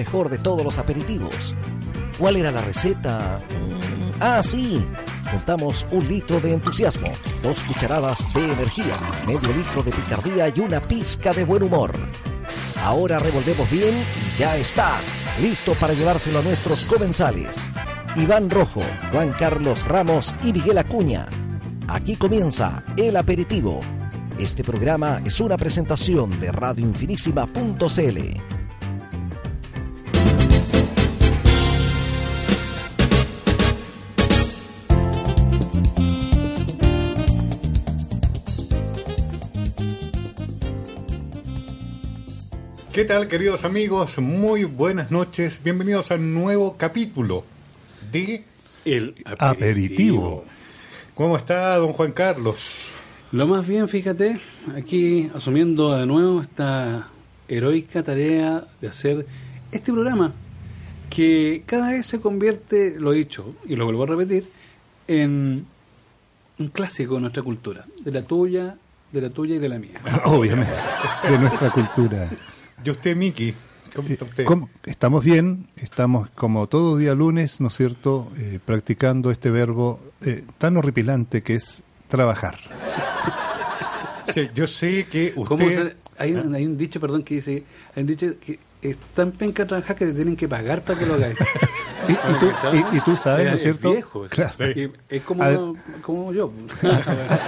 mejor de todos los aperitivos. ¿Cuál era la receta? Mm, ah, sí. Contamos un litro de entusiasmo, dos cucharadas de energía, medio litro de picardía y una pizca de buen humor. Ahora revolvemos bien y ya está. Listo para llevárselo a nuestros comensales. Iván Rojo, Juan Carlos Ramos y Miguel Acuña. Aquí comienza el aperitivo. Este programa es una presentación de radioinfinísima.cl. ¿Qué tal queridos amigos? Muy buenas noches. Bienvenidos a un nuevo capítulo de El Aperitivo. ¿Cómo está don Juan Carlos? Lo más bien, fíjate, aquí asumiendo de nuevo esta heroica tarea de hacer este programa que cada vez se convierte, lo he dicho y lo vuelvo a repetir, en un clásico de nuestra cultura, de la tuya, de la tuya y de la mía. Obviamente, de nuestra cultura. ¿Y usted, Miki? ¿Cómo está usted? ¿Cómo? Estamos bien, estamos como todo día lunes, ¿no es cierto?, eh, practicando este verbo eh, tan horripilante que es trabajar. Sí, yo sé que usted... ¿Cómo se- hay, un, hay un dicho, perdón, que dice, hay un dicho que es tan penca trabajar que te tienen que pagar para que lo hagáis. Y, y tú, y- y tú sabes, ¿no es cierto? viejo, es- Claro. es, es como, Ad- como yo.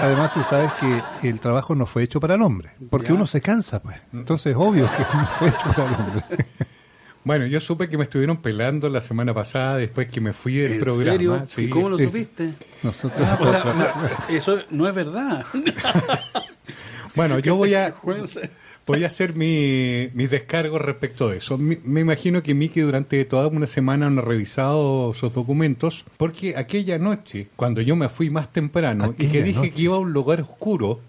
Además, tú sabes que el trabajo no fue hecho para el hombre, porque Ya. uno se cansa, pues. Entonces, obvio que no fue hecho para el hombre. Bueno, yo supe que me estuvieron pelando la semana pasada después que me fui del ¿En programa. serio? Sí. ¿Y cómo lo supiste? Nosotros, O sea, o sea, eso no es verdad. Bueno, yo voy a voy a hacer mi, mis descargos respecto de eso. Me imagino que Miki durante toda una semana no ha revisado sus documentos, porque aquella noche, cuando yo me fui más temprano y que dije noche. que iba a un lugar oscuro,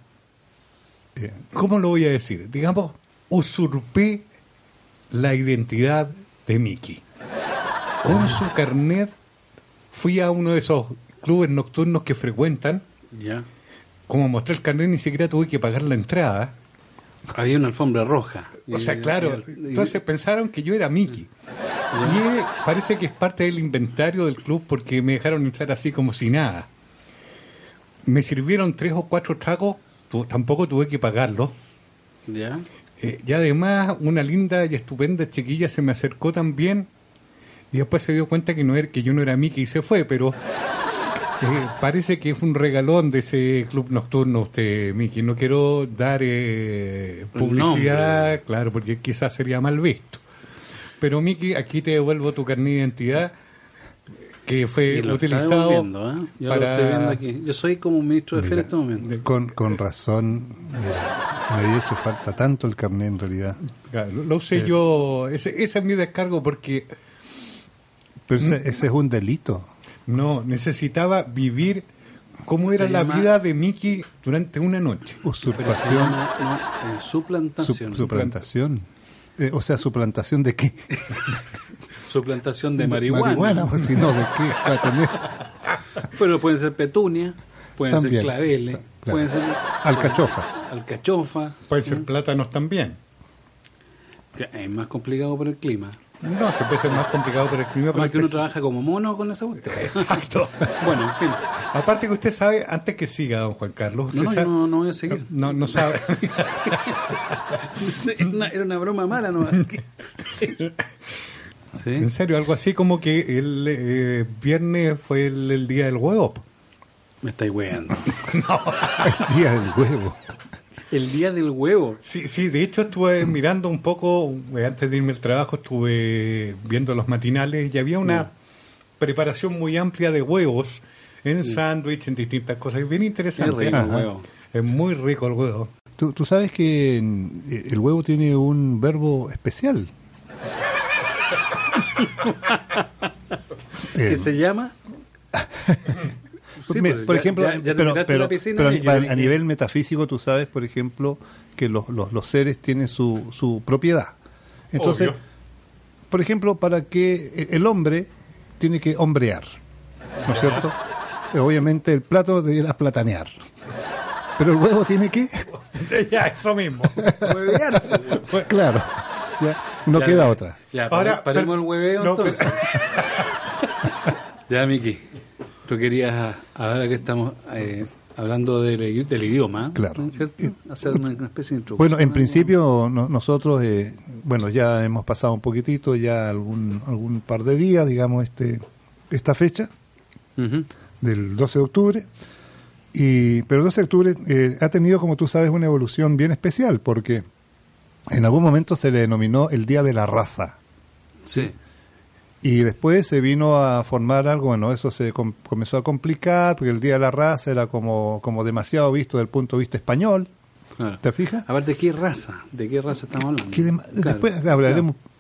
eh, ¿cómo lo voy a decir? Digamos, usurpé la identidad de Miki. Con su carnet fui a uno de esos clubes nocturnos que frecuentan. ya. Como mostré el carnet, ni siquiera tuve que pagar la entrada. Había una alfombra roja. O sea, claro, entonces pensaron que yo era Mickey. Y parece que es parte del inventario del club porque me dejaron entrar así como si nada. Me sirvieron tres o cuatro tragos, tampoco tuve que pagarlo. ya. Eh, y además, una linda y estupenda chiquilla se me acercó también y después se dio cuenta que no era que yo no era Mickey y se fue, pero eh, parece que fue un regalón de ese club nocturno usted, Mickey. No quiero dar eh, publicidad, claro, porque quizás sería mal visto. Pero Mickey, aquí te devuelvo tu carnet de identidad que fue lo utilizado ¿eh? Yo lo para estoy viendo aquí. Yo soy como ministro de fe en este momento. con, con razón, mira, me había hecho falta tanto el carnet en realidad. Claro, lo- lo usé Sí. yo, ese, ese es mi descargo porque Pero ese, ese es un delito. No, necesitaba vivir cómo era la llama- vida de Mickey durante una noche. Usurpación, llama, no, eh, suplantación. su- suplantación. Eh, o sea, suplantación de qué? suplantación de marihuana. pues si no, ¿de qué? Va a tener Pero pueden ser petunia, pueden También. ser claveles, Claro. pueden ser alcachofas. alcachofa. Pueden ser plátanos también. que Es más complicado por el clima. No, se puede ser más complicado por el clima. pero Más que uno trabaja como mono con esa cuestión. Exacto. bueno, en fin. Aparte que usted sabe, antes que siga, don Juan Carlos, No, no, yo no, no voy a seguir. no, no sabe. Era una, era una broma mala, ¿no? en ¿Sí? serio, algo así como que el eh, viernes fue el, el día del huevo. Me estáis weando. El día del huevo. El día del huevo. Sí, sí, de hecho estuve mirando un poco, eh, antes de irme al trabajo, estuve viendo los matinales y había una preparación muy amplia de huevos en sándwich, en distintas cosas. Es bien interesante. rico Ajá. huevo. Es muy rico el huevo. Tú, tú sabes que eh, el huevo tiene un verbo especial. ¿Qué Eh, se llama? Sí, pues, por ya- ejemplo, ya- ya te pero, pero- la piscina pero a, nivel metafísico tú sabes, por ejemplo, que los, los, los seres tienen su, su propiedad. Entonces, Obvio. por ejemplo, para que el hombre tiene que hombrear, ¿no es cierto? Obviamente el plato debería platanear. Pero el huevo tiene que... ya, eso mismo. Huevear. Claro. ¿ya? No Ya, queda otra. Ya, Ahora, pare- paremos pero- el hueveo no, entonces. ya, Miki, tú querías, ahora que estamos eh, hablando del, del idioma, Claro. ¿no es ¿cierto? Hacer una, una especie de introducción. Bueno, en principio no- nosotros, eh, bueno, ya hemos pasado un poquitito, ya algún, algún par de días, digamos, este esta fecha Ujú. del 12 de octubre. Y, pero el 12 de octubre eh, ha tenido, como tú sabes, una evolución bien especial, porque en algún momento se le denominó el Día de la Raza. Sí. Y después se vino a formar algo, bueno, eso se com- comenzó a complicar, porque el Día de la Raza era como, como demasiado visto desde el punto de vista español. Claro. ¿Te fijas? Aparte, ¿de qué raza? ¿De qué raza estamos hablando? Claro, después hablaremos, claro.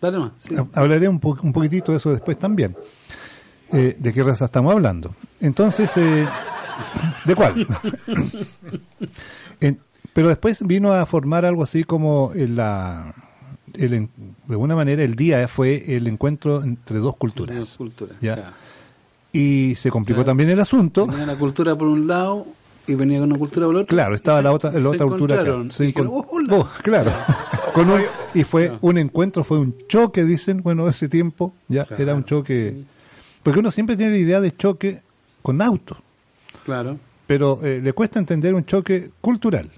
Dale más. sí. hablaré un, po- un poquitito de eso después también. Eh, ¿De qué raza estamos hablando? Entonces, eh, ¿de cuál? En- pero después vino a formar algo así como el, la, el de alguna manera el día fue el encuentro entre dos culturas. Dos culturas. Ya. claro. Y se complicó Claro. también el asunto. La cultura por un lado y venía con una cultura por el otro. Claro, estaba la otra, la otra cultura acá. Se dijeron, "Oh, hola". Oh, claro. Con un- y fue un encuentro, fue un choque, dicen, bueno, ese tiempo, ya era un choque. Porque uno siempre tiene la idea de choque con autos, Claro. pero eh, le cuesta entender un choque cultural,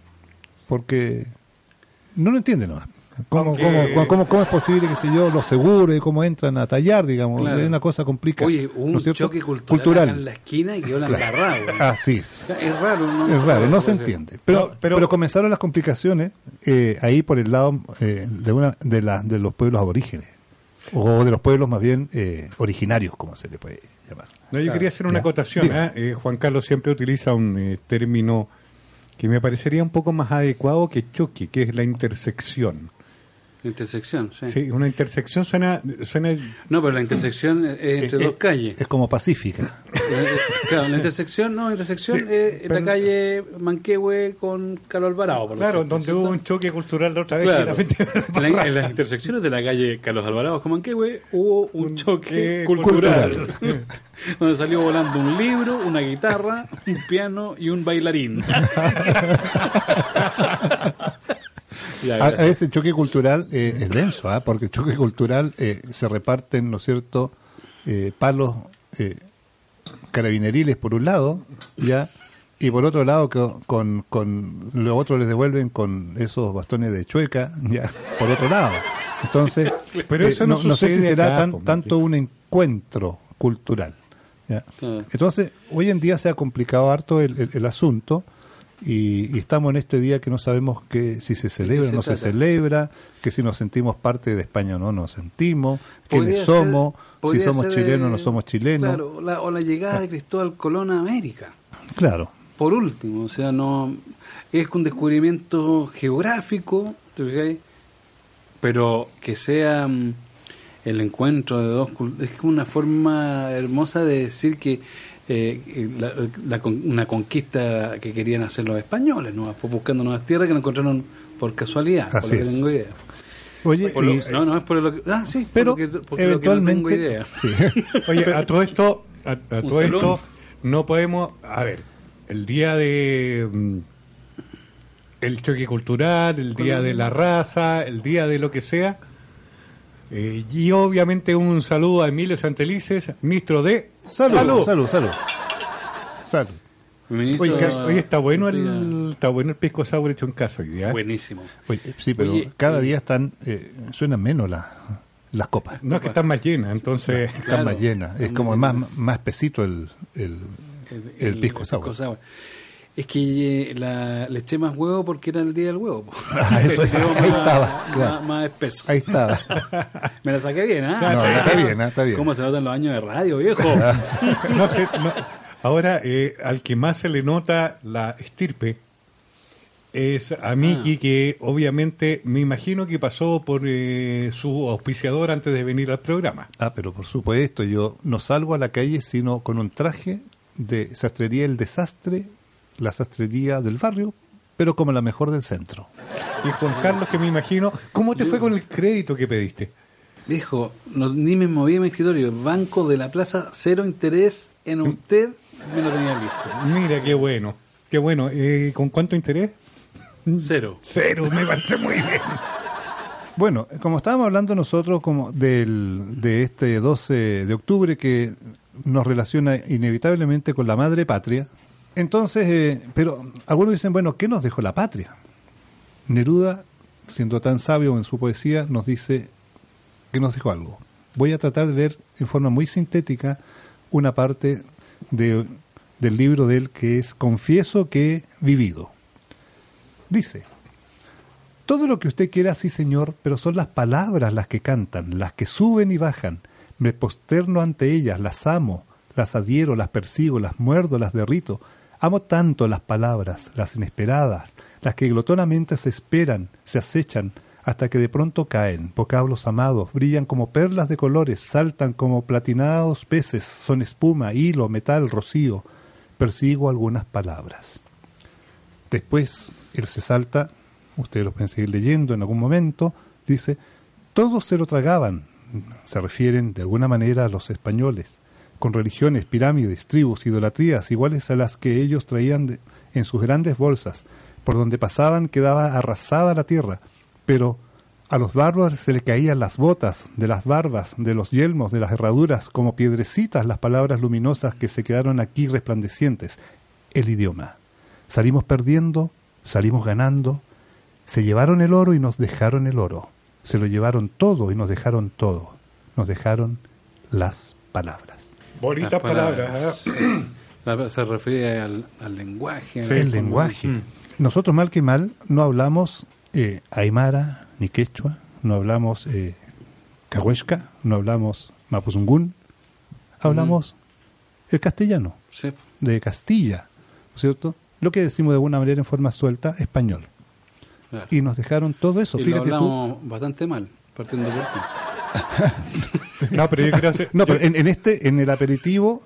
porque no lo entiende nomás. ¿Cómo, Aunque- cómo, cómo, cómo- cómo es posible, que sé yo, los seguros y cómo entran a tallar, digamos? Claro. Es una cosa complicada. Oye, hubo ¿no un choque cultural, acá en la esquina y quedó la embarrada, güey. Así es. Es raro, ¿no? Es raro, no se entiende. Pero, No, pero- pero, comenzaron las complicaciones eh, ahí por el lado eh, de una de, la, de los pueblos aborígenes, o de los pueblos más bien eh, originarios, como se le puede llamar. No, yo Claro. quería hacer una Ya. acotación. ¿eh? Eh, Juan Carlos siempre utiliza un eh, término que me parecería un poco más adecuado que choque, que es la intersección. Intersección, sí. Sí, una intersección suena, suena No, pero la intersección es entre Eh, dos eh, calles. Es como pacífica. Eh, claro, la intersección, no, intersección Sí, es pero- la calle Manquehue con Carlos Alvarado. por Claro, donde hubo un choque cultural la otra vez. Claro. la En, la- en las intersecciones de la calle Carlos Alvarado con Manquehue hubo un, Un choque choque cultural. donde salió volando un libro, una guitarra, un piano y un bailarín. A, a veces el choque cultural eh, es denso, ¿ah? porque el choque cultural eh, se reparten, ¿no es cierto?, eh, palos eh, carabineriles por un lado, ya y por otro lado co- con, con lo otro les devuelven con esos bastones de chueca, ya por otro lado. Entonces, Pero eso no sé si será acá, tan- po, tanto un encuentro cultural. ¿ya? Claro. Entonces, hoy en día se ha complicado harto el, el- el asunto y, y estamos en este día que no sabemos que si se celebra o no se celebra, que si nos sentimos parte de España o no nos sentimos, quiénes somos, si somos chilenos o no eh, somos chilenos. Claro, la- o la llegada de Cristóbal Colón a América. Claro. Por último, o sea, no es un descubrimiento geográfico, pero que sea mm, el encuentro de dos es una forma hermosa de decir que eh, la- la con- una conquista que querían hacer los españoles, ¿no? Pues buscando nuevas tierras que no encontraron por casualidad, por Así lo que es. tengo idea. Oye, Por lo- y- no, no es por lo que... Ah, sí, por pero lo que, porque lo que no tengo eventualmente... idea. sí. Oye, a todo esto, a, a todo esto no podemos, a ver, el día de mm, el choque cultural, el día de la raza, el día de lo que sea. eh, y obviamente un saludo a Emilio Santelices, ministro de Salud, salud, salud. Salud. Ministro- Oye, oye, está bueno el está bueno el pisco sour hecho en casa hoy día. ¿eh? Buenísimo. Oye, sí, pero Oye, cada día están, eh, suenan menos las las copas. No es que están más llenas, entonces Están más llenas. Es como más más, más espesito el, el, el pisco sour. Es que eh, la, le eché más huevo porque era el día del huevo. Ah, eso- ahí estaba, más, claro. más- más espeso. Ahí está. Me la saqué bien, ¿ah? No, Sí. está bien, ah, está bien. ¿Cómo se notan los años de radio, viejo? no sé, no. ahora eh, al que más se le nota la estirpe es a Miki, que obviamente me imagino que pasó por eh, su auspiciador antes de venir al programa. Ah, pero por supuesto, yo no salgo a la calle sino con un traje de sastrería El Desastre, la sastrería del barrio, pero como la mejor del centro. Y Juan Carlos, que me imagino, ¿cómo te fue con el crédito que pediste? Viejo, no- ni me moví en mi escritorio. Banco de la Plaza, cero interés en usted, me lo tenía listo. Mira, qué bueno, qué bueno. Eh, ¿Con cuánto interés? Cero. Cero, me parece muy bien. Bueno, como estábamos hablando nosotros como del, de este 12 de octubre que nos relaciona inevitablemente con la madre patria, entonces, eh, pero algunos dicen, bueno, ¿qué nos dejó la patria? Neruda, siendo tan sabio en su poesía, nos dice que nos dejó algo. Voy a tratar de leer en forma muy sintética una parte de, del libro de él que es Confieso que he vivido. Dice, todo lo que usted quiera, sí señor, pero son las palabras las que cantan, las que suben y bajan. Me posterno ante ellas, las amo, las adhiero, las persigo, las muerdo, las derrito. Amo tanto las palabras, las inesperadas, las que glotonamente se esperan, se acechan, hasta que de pronto caen, vocablos amados, brillan como perlas de colores, saltan como platinados peces, son espuma, hilo, metal, rocío. Persigo algunas palabras. Después él se salta, ustedes los pueden seguir leyendo en algún momento, dice, todos se lo tragaban, se refieren de alguna manera a los españoles, con religiones, pirámides, tribus, idolatrías iguales a las que ellos traían de- en sus grandes bolsas, por donde pasaban quedaba arrasada la tierra, pero a los bárbaros se le caían las botas, de las barbas, de los yelmos, de las herraduras, como piedrecitas las palabras luminosas que se quedaron aquí resplandecientes, el idioma. Salimos perdiendo, salimos ganando, se llevaron el oro y nos dejaron el oro, se lo llevaron todo y nos dejaron todo, nos dejaron las palabras. Bonitas Las palabras. ¿eh? Se refiere al, al lenguaje. Sí, el lenguaje. Mm. Nosotros mal que mal no hablamos eh, aymara ni quechua, no hablamos eh, cahuesca, no hablamos mapuzungún, hablamos el castellano Sí. de Castilla, ¿no es cierto? Lo que decimos de alguna manera en forma suelta, español. claro. Y nos dejaron todo eso. Y lo Fíjate tú. hablamos bastante mal, partiendo por ti. No, pero yo. No, en, en este, en el aperitivo,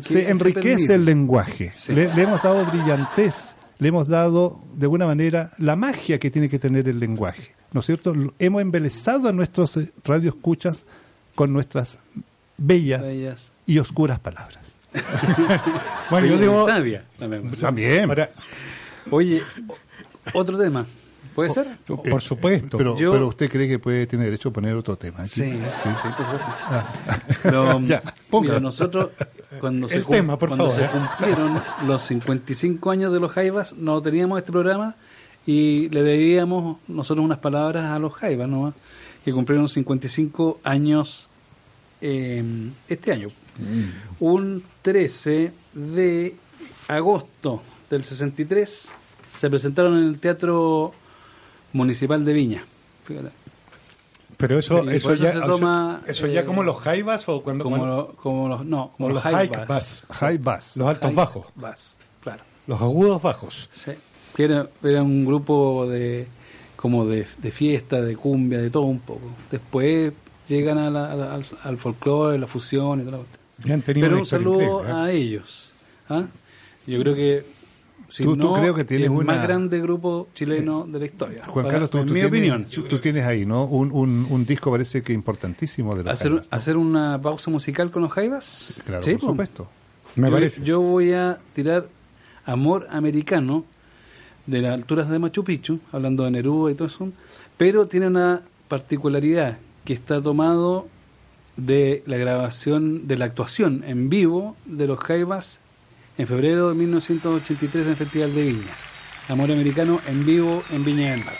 se enriquece el lenguaje. Sí. Le, le hemos dado brillantez, le hemos dado de alguna manera la magia que tiene que tener el lenguaje. ¿No es cierto? Hemos embelezado a nuestros eh, radioescuchas con nuestras bellas Bellas. y oscuras palabras. bueno, yo digo... sabia, también. Oye, otro tema. ¿Puede ser? por supuesto. Pero, Yo- pero usted cree que puede tener derecho a poner otro tema. aquí? Sí, sí, por supuesto. Ah. Pero, Ya, ponga. mira, nosotros, cuando, se, tema, por cuando favor, se ¿eh? cumplieron los 55 años de los Jaivas, no teníamos este programa y le debíamos nosotros unas palabras a los Jaivas, ¿no? que cumplieron 55 años eh, este año. Un 13 de agosto del 63 se presentaron en el Teatro Municipal de Viña. Fíjate. Pero eso, Sí, eso eso ya, se o sea, toma, eso ya eh, como los jaivas o cuando, Como, cuando- lo- como los no, como como los, los high high High los altos High bajos, claro. los agudos bajos. Sí. Que era, era un grupo de como de, de fiesta, de cumbia, de todo un poco. Después llegan a la- a la- al, al folclore, la fusión y. Ya han tenido Pero un saludo increíble, ¿eh? a ellos. ¿ah? Yo creo que si Tú- tú no, creo que tienes el una- más grande grupo chileno de la historia. Juan Carlos, tú, en tú mi tienes, opinión. tú- tú tienes ahí, ¿no? Un, un, un disco parece que importantísimo de los Hacer, Jaivas, ¿no? hacer una pausa musical con los Jaivas. Claro, Sí, por po. supuesto. Me yo, parece. yo voy a tirar Amor Americano de las alturas de Machu Picchu, hablando de Neruda y todo eso, pero tiene una particularidad que está tomado de la grabación, de la actuación en vivo de los Jaivas en febrero de 1983 en el Festival de Viña. Amor Americano en vivo en Viña del Mar.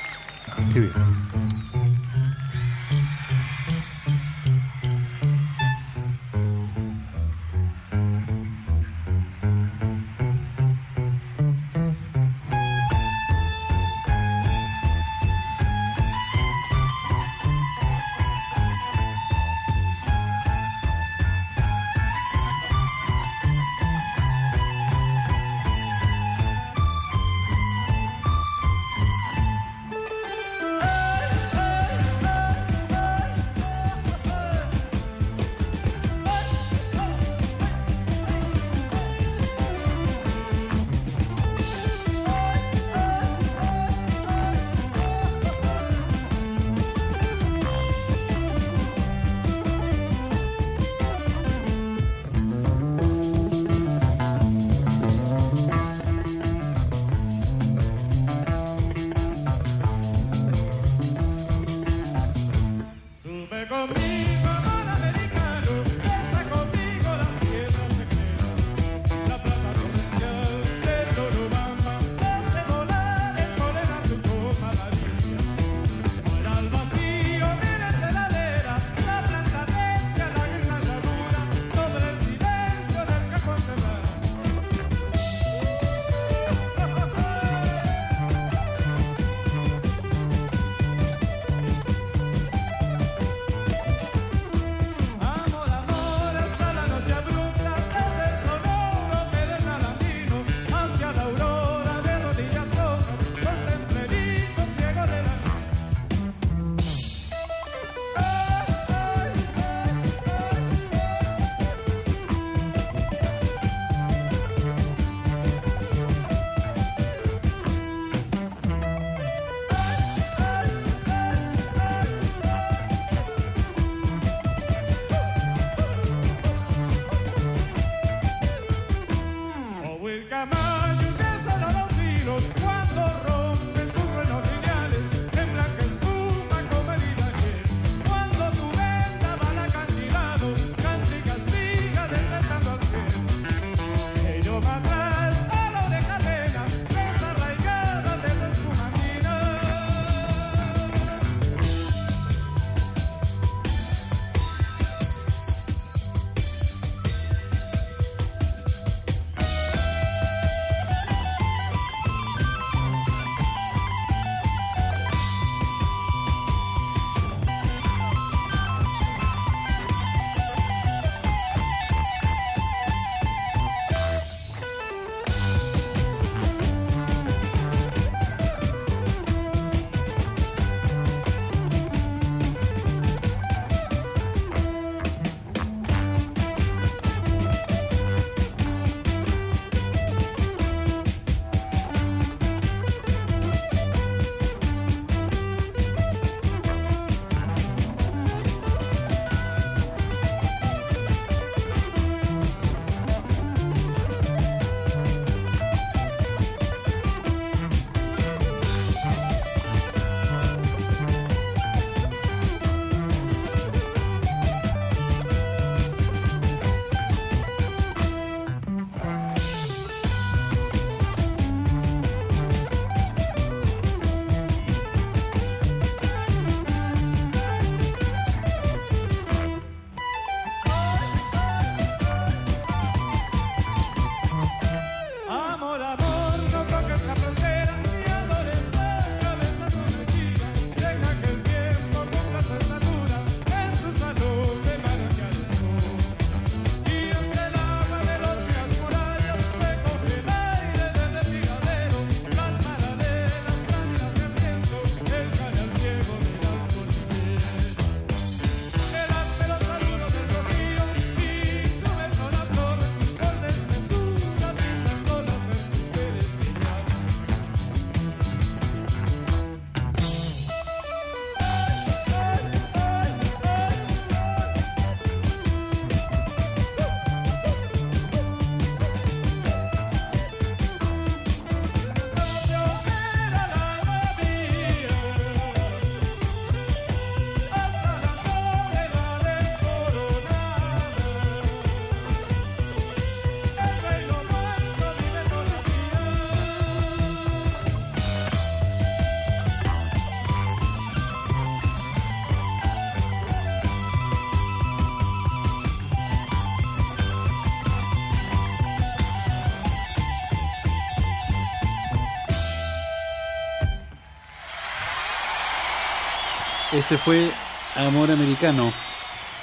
Ese fue Amor Americano.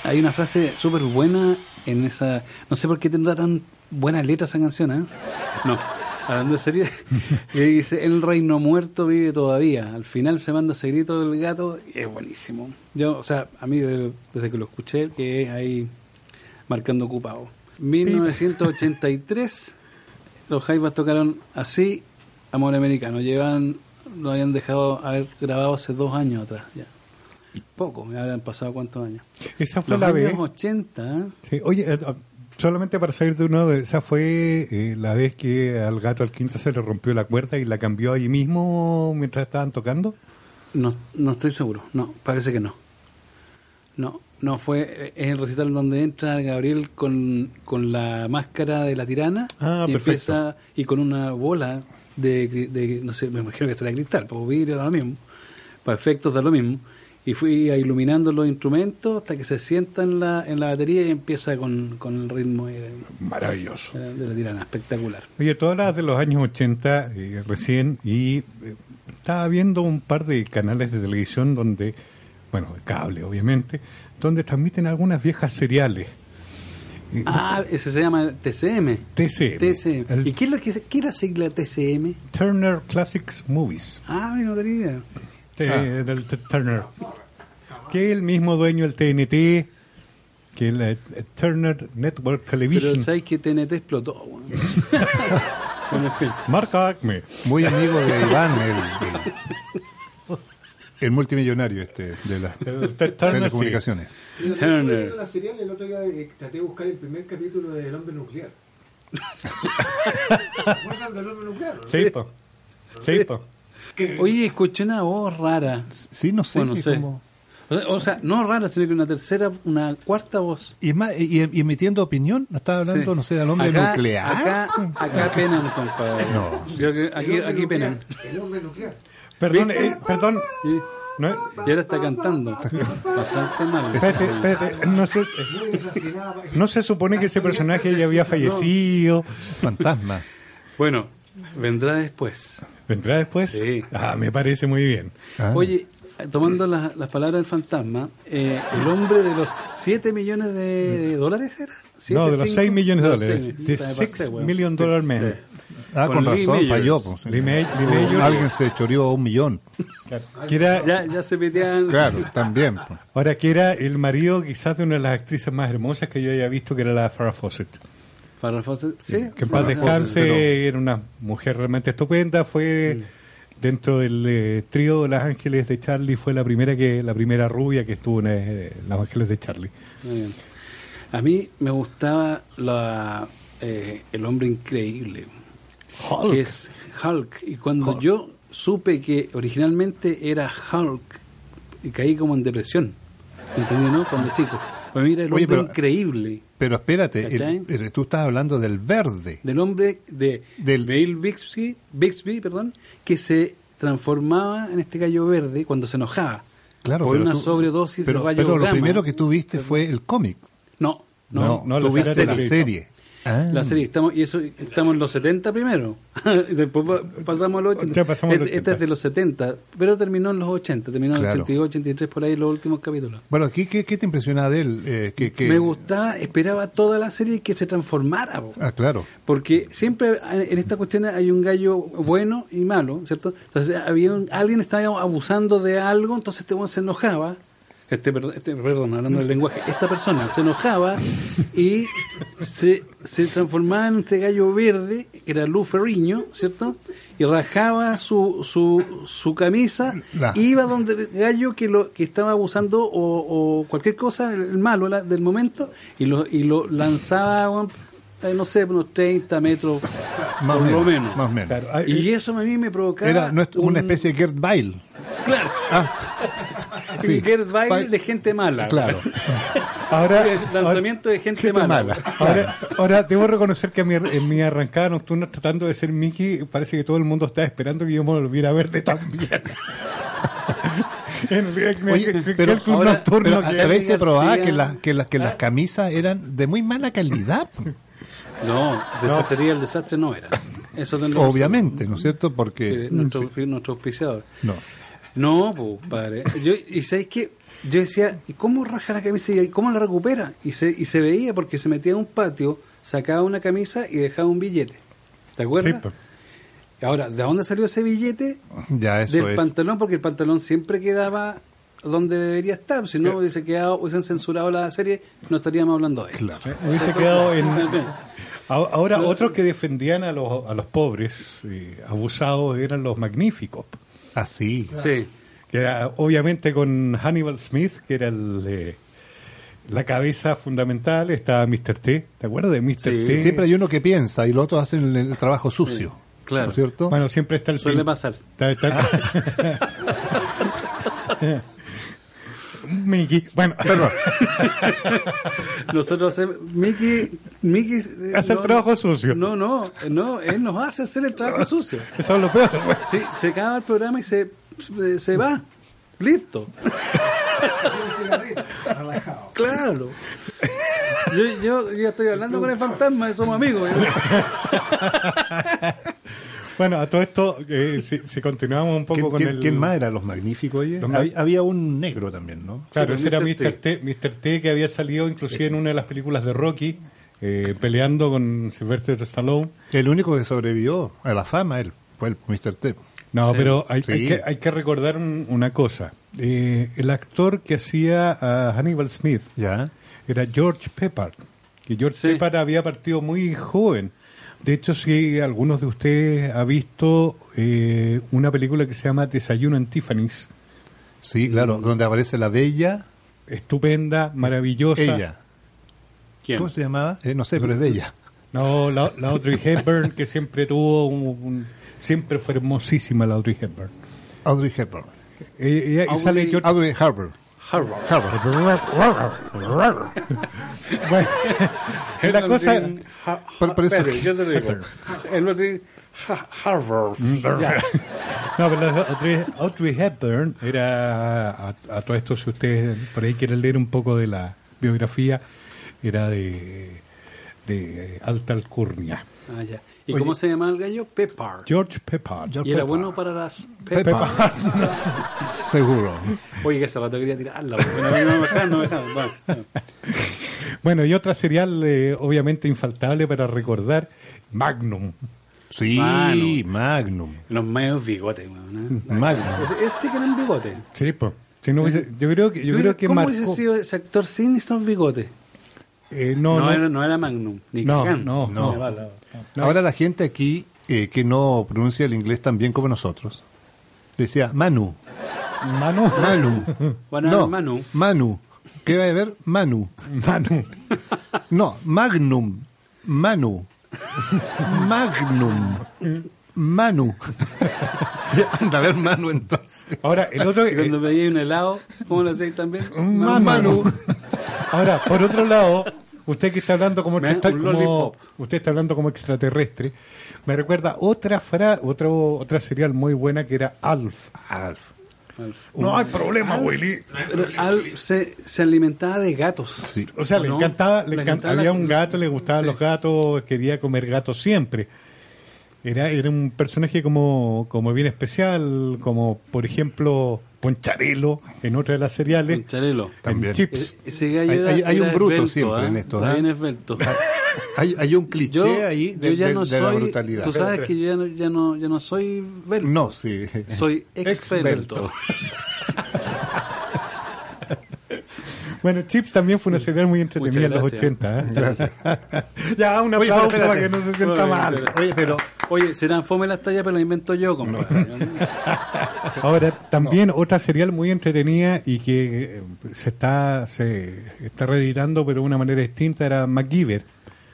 Hay una frase súper buena en esa... No sé por qué tendrá tan buena letra esa canción, ¿eh? No, hablando de serie, que dice, el reino muerto vive todavía. Al final se manda ese grito del gato y es buenísimo. Yo, o sea, a mí de- desde que lo escuché, que ahí marcando ocupado. 1983, los Jaivas tocaron así Amor Americano. Llevan, lo habían dejado haber grabado hace dos años atrás ya. Poco, me habrán pasado cuántos años. Esa fue Los la años vez. 80, ¿eh? Sí, oye, eh, ah, solamente para salir de uno, esa fue eh, la vez que al gato al quinto se le rompió la cuerda y la cambió ahí mismo mientras estaban tocando. No, no estoy seguro. No, parece que no. No, no fue. eh, Es el recital donde entra Gabriel con, con la máscara de la tirana Ah, y perfecto. empieza y con una bola de, de no sé, me imagino que será cristal, porque vidrio da lo mismo, para efectos da lo mismo. Y fui iluminando los instrumentos hasta que se sienta en la, en la batería y empieza con, con el ritmo de, Maravilloso. de la tirana, espectacular. Oye, todas las de los años 80 eh, recién y eh, estaba viendo un par de canales de televisión donde, bueno, de cable obviamente, donde transmiten algunas viejas seriales. Y- Ah, ese se llama TCM. TCM. TCM. El ¿Y qué es, lo que, qué es la sigla TCM? Turner Classics Movies. Ah, no tenía idea. de- Ah. del Turner. Que es el mismo dueño del TNT, que es la eh, Turner Network Television. Pero sabes que TNT explotó. Bueno, en fin. Marca Acme. Muy amigo de Iván, el, el, el multimillonario este de las El telecomunicaciones. Sí, Turner. la serial el otro día que traté de buscar el primer capítulo del hombre nuclear. ¿Se acuerdan del hombre nuclear? Sí, po. Sí, po. Que- Oye, escuché una voz rara. Sí, no sé. Bueno, sé. como- O sea, o sea, no rara, sino que una tercera, una cuarta voz. Y, es más, y, y emitiendo opinión, ¿no estaba hablando, Sí. no sé, del hombre Acá- nuclear? Acá, acá penan, compadre. No. Yo que aquí, hombre aquí nuclear, penan. El hombre nuclear. Perdón, eh, perdón. Y, No, y ahora está cantando. Bastante mal. espérate, espérate. No se, Muy desafinada. no se supone que ese personaje ya había fallecido. Fantasma. Bueno, vendrá después. ¿Vendrá después? Sí. Ah, me parece muy bien. Ah. Oye, tomando las, las palabras del fantasma, eh, el hombre de los 7 millones de dólares era. No, de los cinco? 6 millones de dólares. De Puta, me 6 pasé, weón. million dollar man. Ah, con, con razón, Majors. falló. Pues. Lee Lee. Alguien se choreó un millón. Que era, Ya, ya se metían. Claro, también. pues. ahora que era el marido quizás de una de las actrices más hermosas que yo haya visto, que era la Farrah Fawcett. Farrah Fawcett, sí. Que en paz descanse, pero- era una mujer realmente estupenda, fue dentro del eh, trío de Las Ángeles de Charlie, fue la primera que la primera rubia que estuvo en eh, Las Ángeles de Charlie. Muy bien. A mí me gustaba la, eh, El hombre increíble, Hulk. que es Hulk. Y cuando yo supe que originalmente era Hulk, y caí como en depresión. ¿Entendí, no? Cuando chico. Pues mira, el Oye, hombre pero- increíble. Pero espérate, el- tú estás hablando del verde. Del hombre de Del- Bill Bixby, Bixby, perdón, que se transformaba en este gallo verde cuando se enojaba. Claro, por una tú- sobredosis pero, de rayos pero lo gamma. primero que tú viste fue el cómic. No, no, No, no, la tú viste serie la serie. Ah. La serie, estamos, y eso, estamos en los 70 primero. después pa- pasamos a los 80. Ya pasamos a los Esta 80. es de los 70, pero terminó en los 80, terminó en Claro. 82, 83, por ahí los últimos capítulos. Bueno, ¿qué, qué, qué te impresiona de él? Eh, que, que- Me gustaba, esperaba toda la serie que se transformara. Ah, claro. Porque siempre en estas cuestiones hay un gallo bueno y malo, ¿cierto? Entonces había un- alguien estaba abusando de algo, entonces este se enojaba. Este, perdón, este, perdón, hablando del lenguaje, esta persona se enojaba y se, se transformaba en este gallo verde, que era Lou Ferriño, ¿cierto? Y rajaba su, su, su camisa, La- iba donde el gallo que lo que estaba abusando o, o cualquier cosa, el malo la- del momento, y lo, y lo lanzaba, eh, no sé, unos 30 metros, Más por o lo menos. menos. Más menos. Claro, ah, Y eso a mí me provocaba. Era no es una un- especie de Gert Bile. Claro, Sí. Gerd Baile Ba- de gente mala. Claro. ahora, Lanzamiento de gente, Gente mala. mala. Ahora, ahora debo reconocer que a mi- en mi arrancada nocturna tratando de ser Mickey, parece que todo el mundo está esperando que yo me volviera verde también. Pero a veces se probaba que, las que, las que las camisas eran de muy mala calidad. No, desastre el desastre no era. Eso Obviamente, ¿no es cierto? que- Porque. que nuestro, nuestro auspiciador. No. No, pues, padre. Yo, y sabes que yo decía, ¿y cómo raja la camisa y cómo la recupera? Y se, y se veía porque se metía en un patio, sacaba una camisa y dejaba un billete. ¿Te acuerdas? Sí, pues. Ahora, ¿de dónde salió ese billete? Ya, eso Del es. pantalón, porque el pantalón siempre quedaba donde debería estar. Si no hubiese quedado, hubiesen censurado la serie, no estaríamos hablando de esto. Claro. Eh, Hubiese quedado en... Ahora, otros que defendían a los, a los pobres eh, abusados eran los magníficos. Así. Sí. Que era, obviamente con Hannibal Smith, que era el, eh, la cabeza fundamental, estaba Mr. T. ¿Te acuerdas de Mr. Sí. T? Siempre hay uno que piensa y los otros hacen el, el trabajo sucio. claro. ¿No es cierto? Bueno, siempre está el Suele pasar. Está- está- Mickey, bueno, perdón. Nosotros hacemos. Mickey. Mickey eh, Hace el trabajo sucio. No, no, no, él nos hace hacer el trabajo sucio. Eso es lo peor. Sí, se acaba el programa y se, se, se va. Listo. Claro. Yo, yo, yo ya estoy hablando con el fantasma, somos amigos. Bueno, a todo esto, eh, si, si continuamos un poco ¿Quién, con quién- el... quién más eran los magníficos? Oye? Los había, había un negro también, ¿no? Claro, Sí, ese era Mr. Mr. T. Mr. T que había salido inclusive en una de las películas de Rocky, eh, peleando con Sylvester Stallone. El único que sobrevivió a la fama, él, fue el Mr. T. No, pero hay, Sí. hay que, hay que recordar un- una cosa. Eh, el actor que hacía a Hannibal Smith ¿Ya? era George Peppard. Que George Sí. Peppard había partido muy joven. De hecho, si algunos de ustedes ha visto eh, una película que se llama Desayuno en Tiffany's, Sí, claro, donde aparece la bella, estupenda, maravillosa. ella. ¿Quién? ¿Cómo se llamaba? Eh, no sé, pero es bella. No, la, la Audrey Hepburn, que siempre tuvo un, un- siempre fue hermosísima la Audrey Hepburn. Audrey Hepburn. Eh, ella- Audrey- sale George Audrey Harbour. Harvard. Bueno, la cosa Pero- pero eso- Espere, yo te digo. El otro Harvard. Ya. no, pero Audrey, Audrey Hepburn era a, a todo esto si ustedes por ahí quieren leer un poco de la biografía era de de alta alcurnia. Ah, ya. ¿Y cómo se llama el gallo? Peppard. George Peppard. Y era bueno para las Peppard. Peppard. Seguro. Oye, que hace rato quería tirarla. Pero no me dejaron, no. Bueno, bueno. Bueno, y otra serial eh, obviamente infaltable para recordar, Magnum. Sí, Mano. Magnum. Los medios bigotes, weón. ¿eh? Magnum. Ese, ese sí que eran bigotes. Sí, pues. Si no hubiese- yo creo que yo creo que ¿Cómo marcó- hubiese sido ese actor sin esos bigotes? Eh, No, no, no, Era, no era Magnum, ni No, no, No. Ahora la gente aquí eh, que no pronuncia el inglés tan bien como nosotros, decía Manu. Manu. Manu. Bueno, no, Manu. Manu. ¿Qué va a haber? Manu. Manu. No, Magnum. Manu. Magnum. Manu. Anda a ver Manu entonces. Ahora, el otro. Cuando eh, veía un helado, ¿cómo lo hacéis también? Manu. Manu. Ahora, por otro lado, usted que está hablando como, usted está hablando como extraterrestre, me recuerda otra fra, otro, otra serial muy buena que era Alf. Alf. No hay problema, Willy. Pero Al se, se alimentaba de gatos. Sí. O sea, le No, encantaba, le había un gato, le gustaban Sí. los gatos, quería comer gatos siempre. Era, era un personaje como, como bien especial, como por ejemplo Poncharelo en otra de las seriales, Con Charelo. en También. Chips. E- Ese gallo Hay- era, hay- hay un era bruto esbelto, siempre ¿ah? en esto, Está ¿ah? bien esbelto. Hay, hay un cliché Yo, ahí de, yo ya de- no de la soy, brutalidad. tú sabes que yo ya no, ya no, ya no soy belto. No, sí. Soy exbelto. Exbelto. Bueno, Chips también fue una serial muy entretenida en los Muchas 80. ¿eh? Gracias. ya, un Oye, pero aplauso para que no se sienta Oye, mal. Oye, pero Oye, serán fome las tallas, pero las invento yo, compadre. Ahora, también otra serial muy entretenida y que eh, se está se está reeditando, pero de una manera distinta, era MacGyver,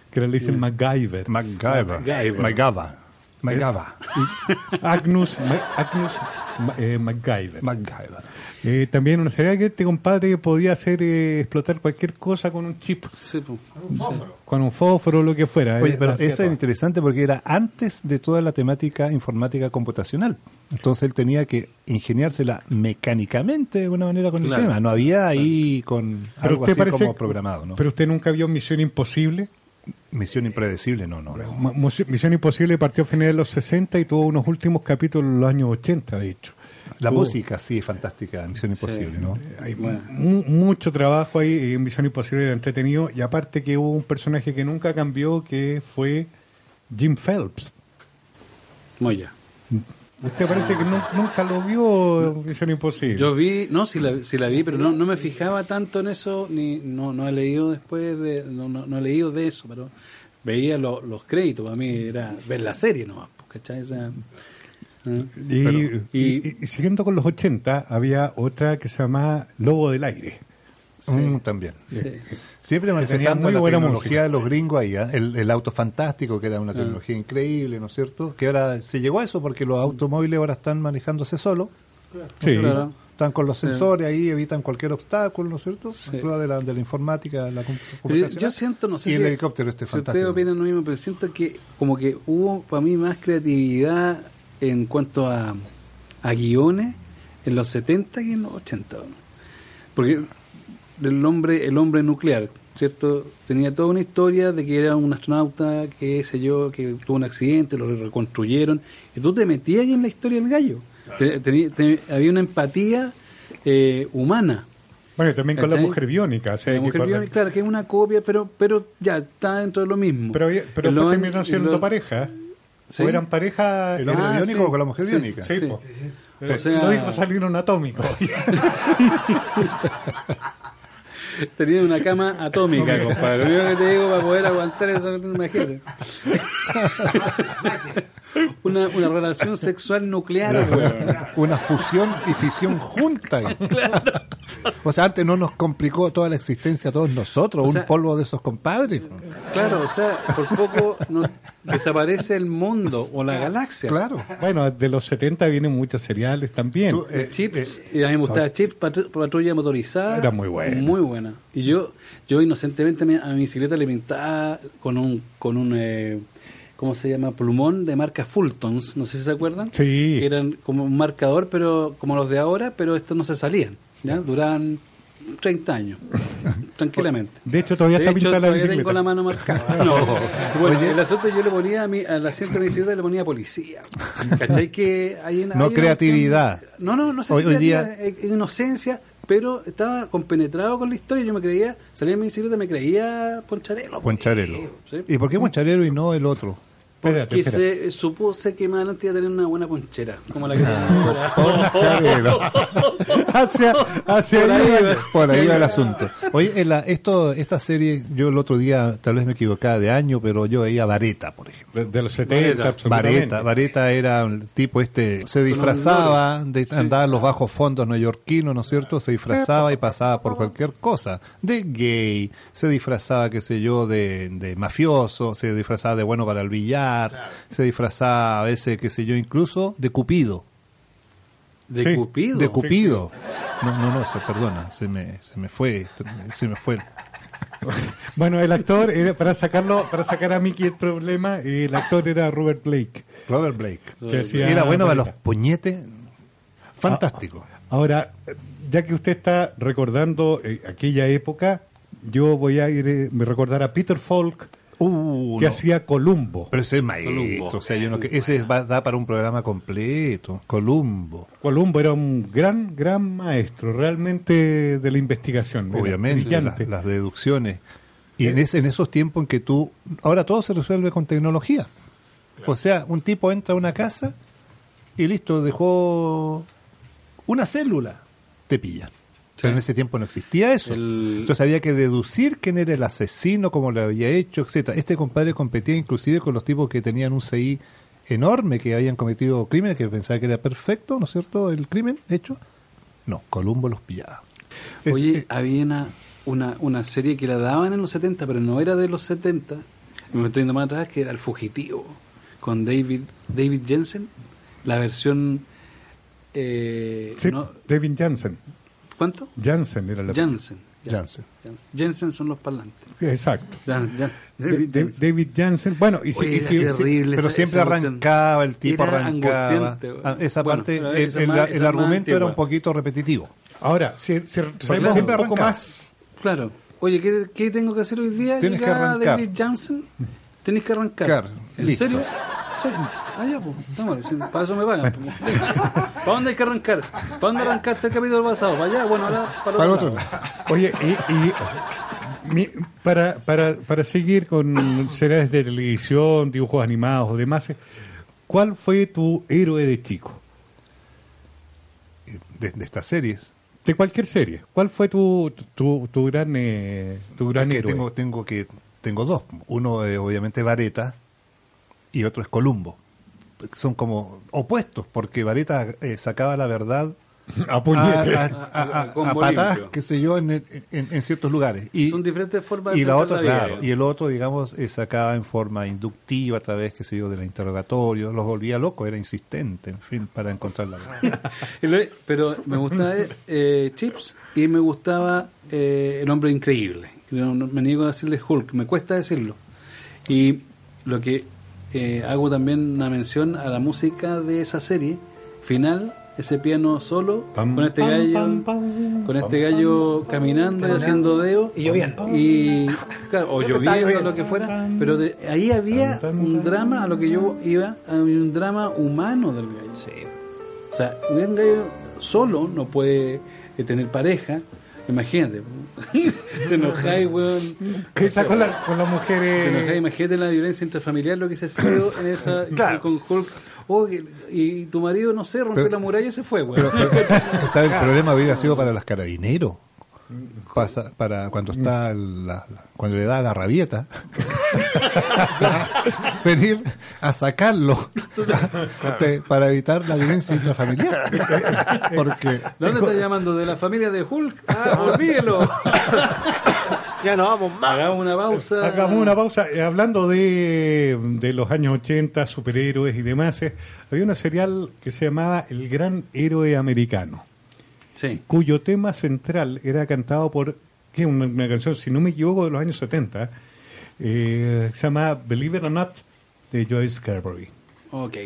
que le dicen MacGyver. MacGyver. MacGyver. MacGyver. MacGyver. Agnus, Ma- Agnus eh, MacGyver. MacGyver. Eh, también una serial que este compadre podía hacer eh, explotar cualquier cosa con un chip, Sí, pues. con un fósforo o lo que fuera. Oye, eh, pero eso es interesante porque era antes de toda la temática informática computacional. Entonces él tenía que ingeniársela mecánicamente de alguna manera con Claro. el tema. No había ahí con Pero algo usted así parece, como programado, ¿no? pero usted nunca vio Misión Imposible. Misión impredecible, no, no, Misión Imposible partió a finales de los 60 y tuvo unos últimos capítulos en los años 80, de hecho. La música, sí, fantástica, Misión Imposible, ¿no? Hay Bueno. mu- mucho trabajo ahí en Misión Imposible era entretenido y aparte que hubo un personaje que nunca cambió que fue Jim Phelps. Moya. Usted parece que nu- nunca lo vio Misión Imposible. Yo vi, no, sí la, sí la vi, pero no, no me fijaba tanto en eso, ni no, no he leído después de, no, no, no he leído de eso, pero veía lo- los créditos, para mí era ver la serie nomás, pues, ¿cachai? O sea, ¿eh? y, Pero- y- y- y siguiendo con los 80 había otra que se llama Lobo del Aire. Mm, también. sí. Siempre manifestando muy la tecnología música. de los gringos ahí, ¿ah? el, el auto fantástico, que era una tecnología increíble, ¿no es cierto? Que ahora se llegó a eso porque los automóviles ahora están manejándose solos, Sí. Claro. están con los Sí. sensores ahí, evitan cualquier obstáculo, ¿no es cierto? Sí. Prueba de la, de la informática, la com- Pero yo, siento, no sé y si, el helicóptero este si fantástico. ustedes opinan lo mismo, pero siento que como que hubo para mí más creatividad en cuanto a, a guiones en los 70 que en los 80. ¿no? Porque el hombre, el hombre nuclear, ¿cierto? Tenía toda una historia de que era un astronauta, que sé yo, que tuvo un accidente, lo reconstruyeron, y tú te metías ahí en la historia del gallo. Te- había una empatía eh, humana. Bueno, y también con la mujer biónica. o sea, La mujer biónica, claro, que es una copia, pero pero ya está dentro de lo mismo. Pero, pero después terminaron siendo lo- pareja. ¿Sí? O eran pareja. ¿El hombre Ah, biónico sí, con la mujer sí, biónica? Sí. O Eh, sea- Los hijos salieron atómicos. Tenía una cama atómica, compadre. Lo único que te digo para poder aguantar eso, imagínate. una, una relación sexual nuclear, weón. Una fusión y fisión junta. O sea, antes no nos complicó toda la existencia a todos nosotros, O un sea- polvo de esos compadres. Claro, o sea, por poco nos desaparece el mundo o la galaxia. Claro. bueno, de los 70 vienen muchos seriales también. Tú, eh, Chips, y a mí me gustaba Chips, patru- patrulla motorizada. Era muy buena. Muy buena. Y yo, yo inocentemente me- a mi bicicleta le pintaba con un, con un eh, ¿cómo se llama? Plumón de marca Fultons, no sé si se acuerdan. Sí. Que eran como un marcador, pero como los de ahora, pero estos no se salían. ¿ya? Duraban 30 años, tranquilamente. De hecho, todavía De está pintada la bicicleta. tengo la mano marcada. No. Bueno, el asunto yo le ponía a mi, al asiento de mi bicicleta le ponía policía. ¿Cachai? Que hay una, No hay creatividad. No, no, no sé Hoy- si hoy día- eh, inocencia, pero estaba compenetrado con la historia. Yo me creía, salía en mi bicicleta, me creía Poncharelo. Poncharelo. Sí. ¿Y por qué Poncharelo y no el otro? Espérate, Que espérate. se supuse que más adelante iba a tener una buena ponchera, como la que Ah. ahora. Hacia hacia Por ahí ahí va. Por ahí va el asunto. Oye, en la- esto, esta serie, yo el otro día, tal vez me equivocaba de año, pero yo veía Vareta, por ejemplo. De, de los 70, Vareta. absolutamente. Vareta, Vareta era un tipo este, se disfrazaba, de, andaba en los bajos fondos neoyorquinos, ¿no es cierto? Se disfrazaba y pasaba por cualquier cosa, de gay, se disfrazaba, qué sé yo, de, de mafioso, se disfrazaba de bueno para el billar, se disfrazaba a veces, qué sé yo, incluso de cupido. De Sí, Cupido. De Cupido. No, no, no, se perdona, se me, se me fue, se me, fue. Bueno, el actor, era, para sacarlo, para sacar a Mickey el problema, el actor era Robert Blake. Robert Blake. Que hacía Era bueno para los puñetes, fantástico. Ahora, ya que usted está recordando eh, aquella época, yo voy a ir, eh, me recordar a Peter Falk, Uh, que no. hacía Columbo. Pero ese es maestro, o sea, yo no, que ese va, da para un programa completo, Columbo. Columbo era un gran, gran maestro, realmente de la investigación. obviamente, las, las deducciones. Y en, ese, en esos tiempos en que tú, ahora todo se resuelve con tecnología. O sea, un tipo entra a una casa y listo, dejó una célula, te pillan. Pero en ese tiempo no existía eso. El- Entonces había que deducir quién era el asesino, cómo lo había hecho, etcétera. Este compadre competía inclusive con los tipos que tenían un CI enorme, que habían cometido crímenes, que pensaba que era perfecto, ¿no es cierto? El crimen hecho. No, Columbo los pillaba. Es- Oye, eh, había una, una, una serie que la daban en los 70, pero no era de los 70. Me estoy yendo más atrás, que era El Fugitivo, con David David Jensen, la versión... Eh, Sí, no- David Jansen. ¿Cuánto? Jansen era la Jansen. Jansen. Jensen son los parlantes. Exacto. Jan- Jan- Da- David Da- Jensen. David Jansen. Bueno, y si, Oye, y si- era si- terrible pero esa- siempre esa cuestión. arrancaba, el tipo Era arrancaba. Ah, Esa Bueno, parte, el, esa el- más- el argumento era un poquito repetitivo. ahora, si, si claro, siempre un poco más. Claro. Oye, ¿qué, qué tengo que hacer hoy día? Tienes que Llega arrancar. David Jansen. Tienes que arrancar. Claro, ¿En listo. serio? Sí. Ah, ya, pues, estamos, sí, para eso me pagan. ¿Para dónde hay que arrancar? ¿Para dónde arrancaste el capítulo pasado? ¿Para allá? Bueno, ahora para, Para el otro lado. lado. Oye, y, y mi- para, para, para seguir con series de televisión, dibujos animados o demás, ¿cuál fue tu héroe de chico? De, de estas series. De cualquier serie. ¿Cuál fue tu, tu, tu gran, eh, tu gran héroe? tengo, tengo que tengo dos. Uno es obviamente Vareta y otro es Columbo. Son como opuestos, porque Vareta eh, sacaba la verdad A a, a- a- patadas, qué sé yo, en, en- en ciertos lugares. Y, Son diferentes formas de y la otra, la claro, y el otro, digamos, eh, sacaba en forma inductiva a través, qué sé yo, del interrogatorio, los volvía locos, era insistente, en fin, para encontrar la verdad. Pero me gustaba eh, Chips y me gustaba eh, El Hombre Increíble. No- no- me niego a decirle Hulk, me cuesta decirlo. Y lo que eh, hago también una mención a la música de esa serie, final, ese piano solo, Pam, con este pam, gallo, pam, pam, con este gallo caminando y haciendo dedo. Y lloviendo. Y, claro, o lloviendo, lo que fuera. Pero de- ahí había un drama, a lo que yo iba, había un drama humano del gallo. O sea, un gallo solo no puede eh, tener pareja. Imagínate, te enojáis, weón. ¿Qué con la, con las Te enojáis, mujeres? imagínate la violencia intrafamiliar, lo que se ha sido en esa, Claro. con Hulk. Oh, y tu marido, no sé, rompió Pero- la muralla y se fue, weón. Pero, pero, ¿sabes? El problema habría sido para los carabineros. Pasa, para cuando está la, la- cuando le da la rabieta venir a sacarlo para evitar la violencia intrafamiliar porque ¿De dónde estás llamando? ¿De la familia de Hulk? Ah, olvídelo. Ya no vamos más. Hagamos una pausa. Hagamos una pausa. Eh, hablando de, de los años 80, superhéroes y demás, eh, había una serial que se llamaba El Gran Héroe Americano, Sí. cuyo tema central era cantado por, que una, una canción, si no me equivoco, de los años 70, eh, se llama Believe It or Not, de Joyce Carberry. Ok.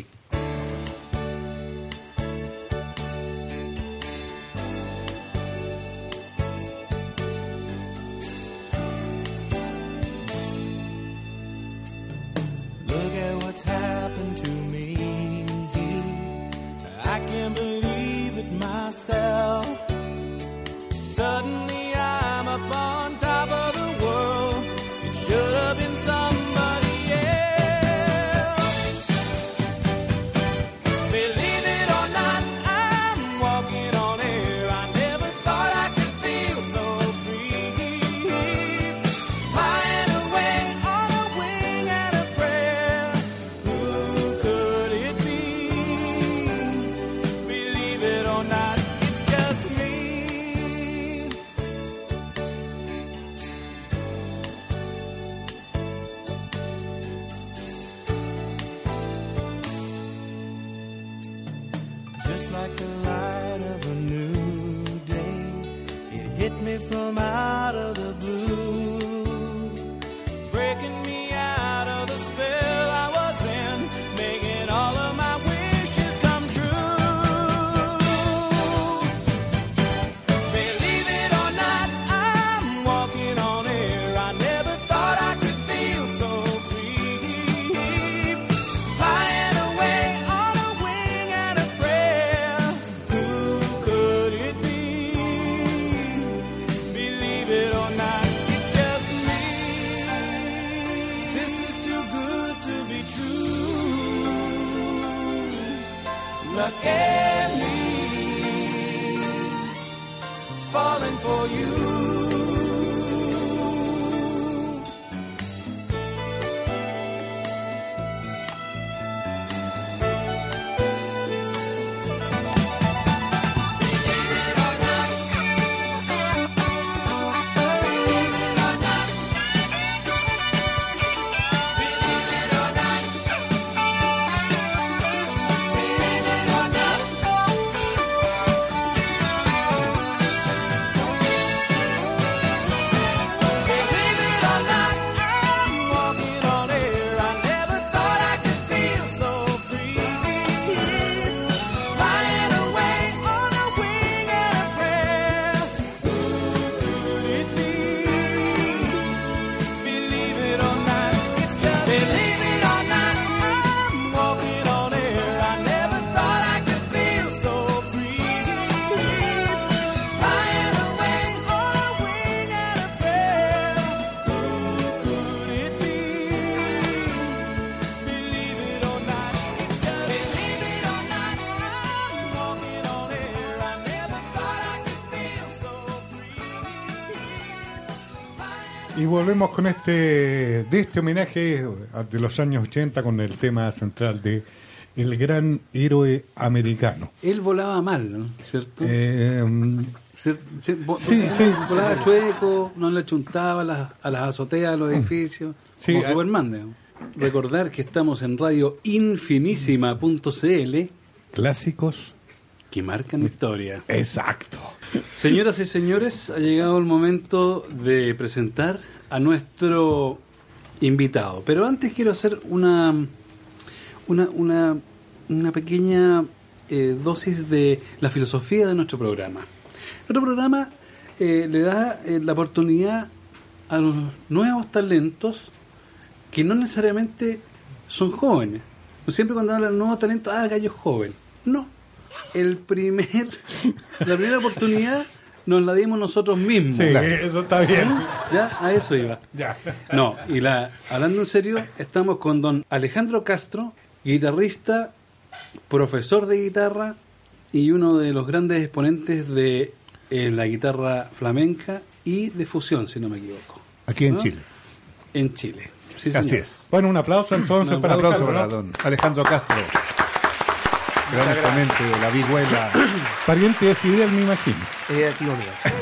Volvemos con este de este homenaje a- de los años 80 con el tema central de el gran héroe americano. Él volaba mal, ¿no? ¿cierto? Eh, vo- Sí, sí. Volaba chueco, no le chuntaba a las, a las azoteas de los edificios. Sí, como a- Superman. Recordar que estamos en radio infinísima.cl clásicos. que marcan historia. Exacto. Señoras y señores, ha llegado el momento de presentar a nuestro invitado. Pero antes quiero hacer una una, una, una pequeña eh, dosis de la filosofía de nuestro programa. Nuestro programa eh, le da eh, la oportunidad a los nuevos talentos que no necesariamente son jóvenes. Siempre cuando hablan de nuevos talentos, ah, gallo joven. No. El primer, la primera oportunidad nos la dimos nosotros mismos. Sí, eso está bien. Ya, a eso iba. Ya. No, y la, hablando en serio, estamos con don Alejandro Castro, guitarrista, profesor de guitarra y uno de los grandes exponentes de eh, la guitarra flamenca y de fusión, si no me equivoco. Aquí en ¿No? Chile. En Chile. Sí, Así señor. es. Bueno, un aplauso entonces Un para Un aplauso Alejandro, para don Alejandro Castro. Gran exponente de la vihuela. Pariente de Fidel, me imagino. Era tío mío. sí.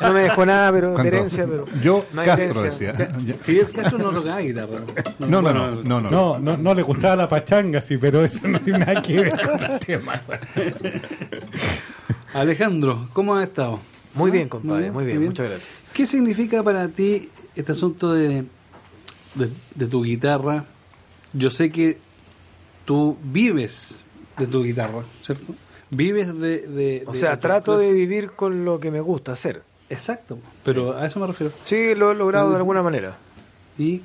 No me dejó nada, pero de herencia, pero. Yo, no Castro herencia. decía. Fidel Castro no tocaba guitarra. No, no, Bueno, no, no, no. No, no, no le gustaba la pachanga, sí, pero eso no tiene nada que ver con el tema. Alejandro, ¿cómo has estado? Muy bien, ¿Ah? compadre, muy bien, muchas gracias. ¿Qué significa para ti este asunto de, de, de tu guitarra? Yo sé que tú vives de tu guitarra, ¿cierto? Vives de... de- O de- sea, de trato de vivir con lo que me gusta hacer. Exacto, pero a eso me refiero. Sí, lo he logrado de alguna manera. ¿Y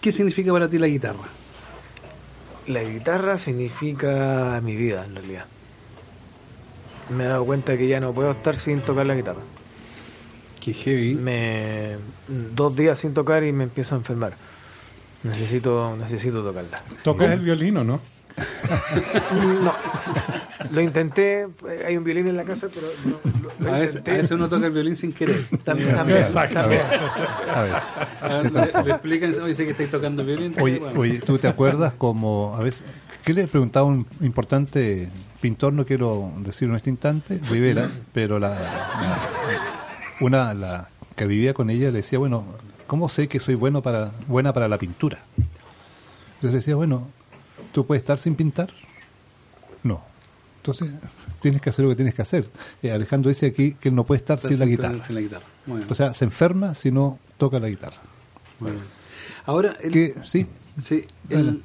qué significa para ti la guitarra? La guitarra significa mi vida, en realidad. Me he dado cuenta que ya no puedo estar sin tocar la guitarra. Qué heavy. Me dos días sin tocar y me empiezo a enfermar. Necesito necesito tocarla. ¿Tocas el violino, no? No. Lo intenté, eh, hay un violín en la casa, pero no, lo, lo A veces, a veces uno toca el violín sin querer. También, también, Exacto. A también. ver, a ver. A ver, le, le explican, oye, sé que estáis tocando violín. Oye, Bueno. oye, ¿tú te acuerdas como a veces... ¿Qué le preguntaba un importante pintor, no quiero decirlo en este instante, Rivera, pero la, la- una la que vivía con ella le decía, bueno, ¿cómo sé que soy bueno para buena para la pintura? Entonces decía, bueno, ¿tú puedes estar sin pintar? No. Entonces, tienes que hacer lo que tienes que hacer. Eh, Alejandro dice aquí que él no puede estar sin la guitarra. Sin la guitarra. O sea, se enferma si no toca la guitarra. Bien. Ahora, el- Que sí, Sí, el-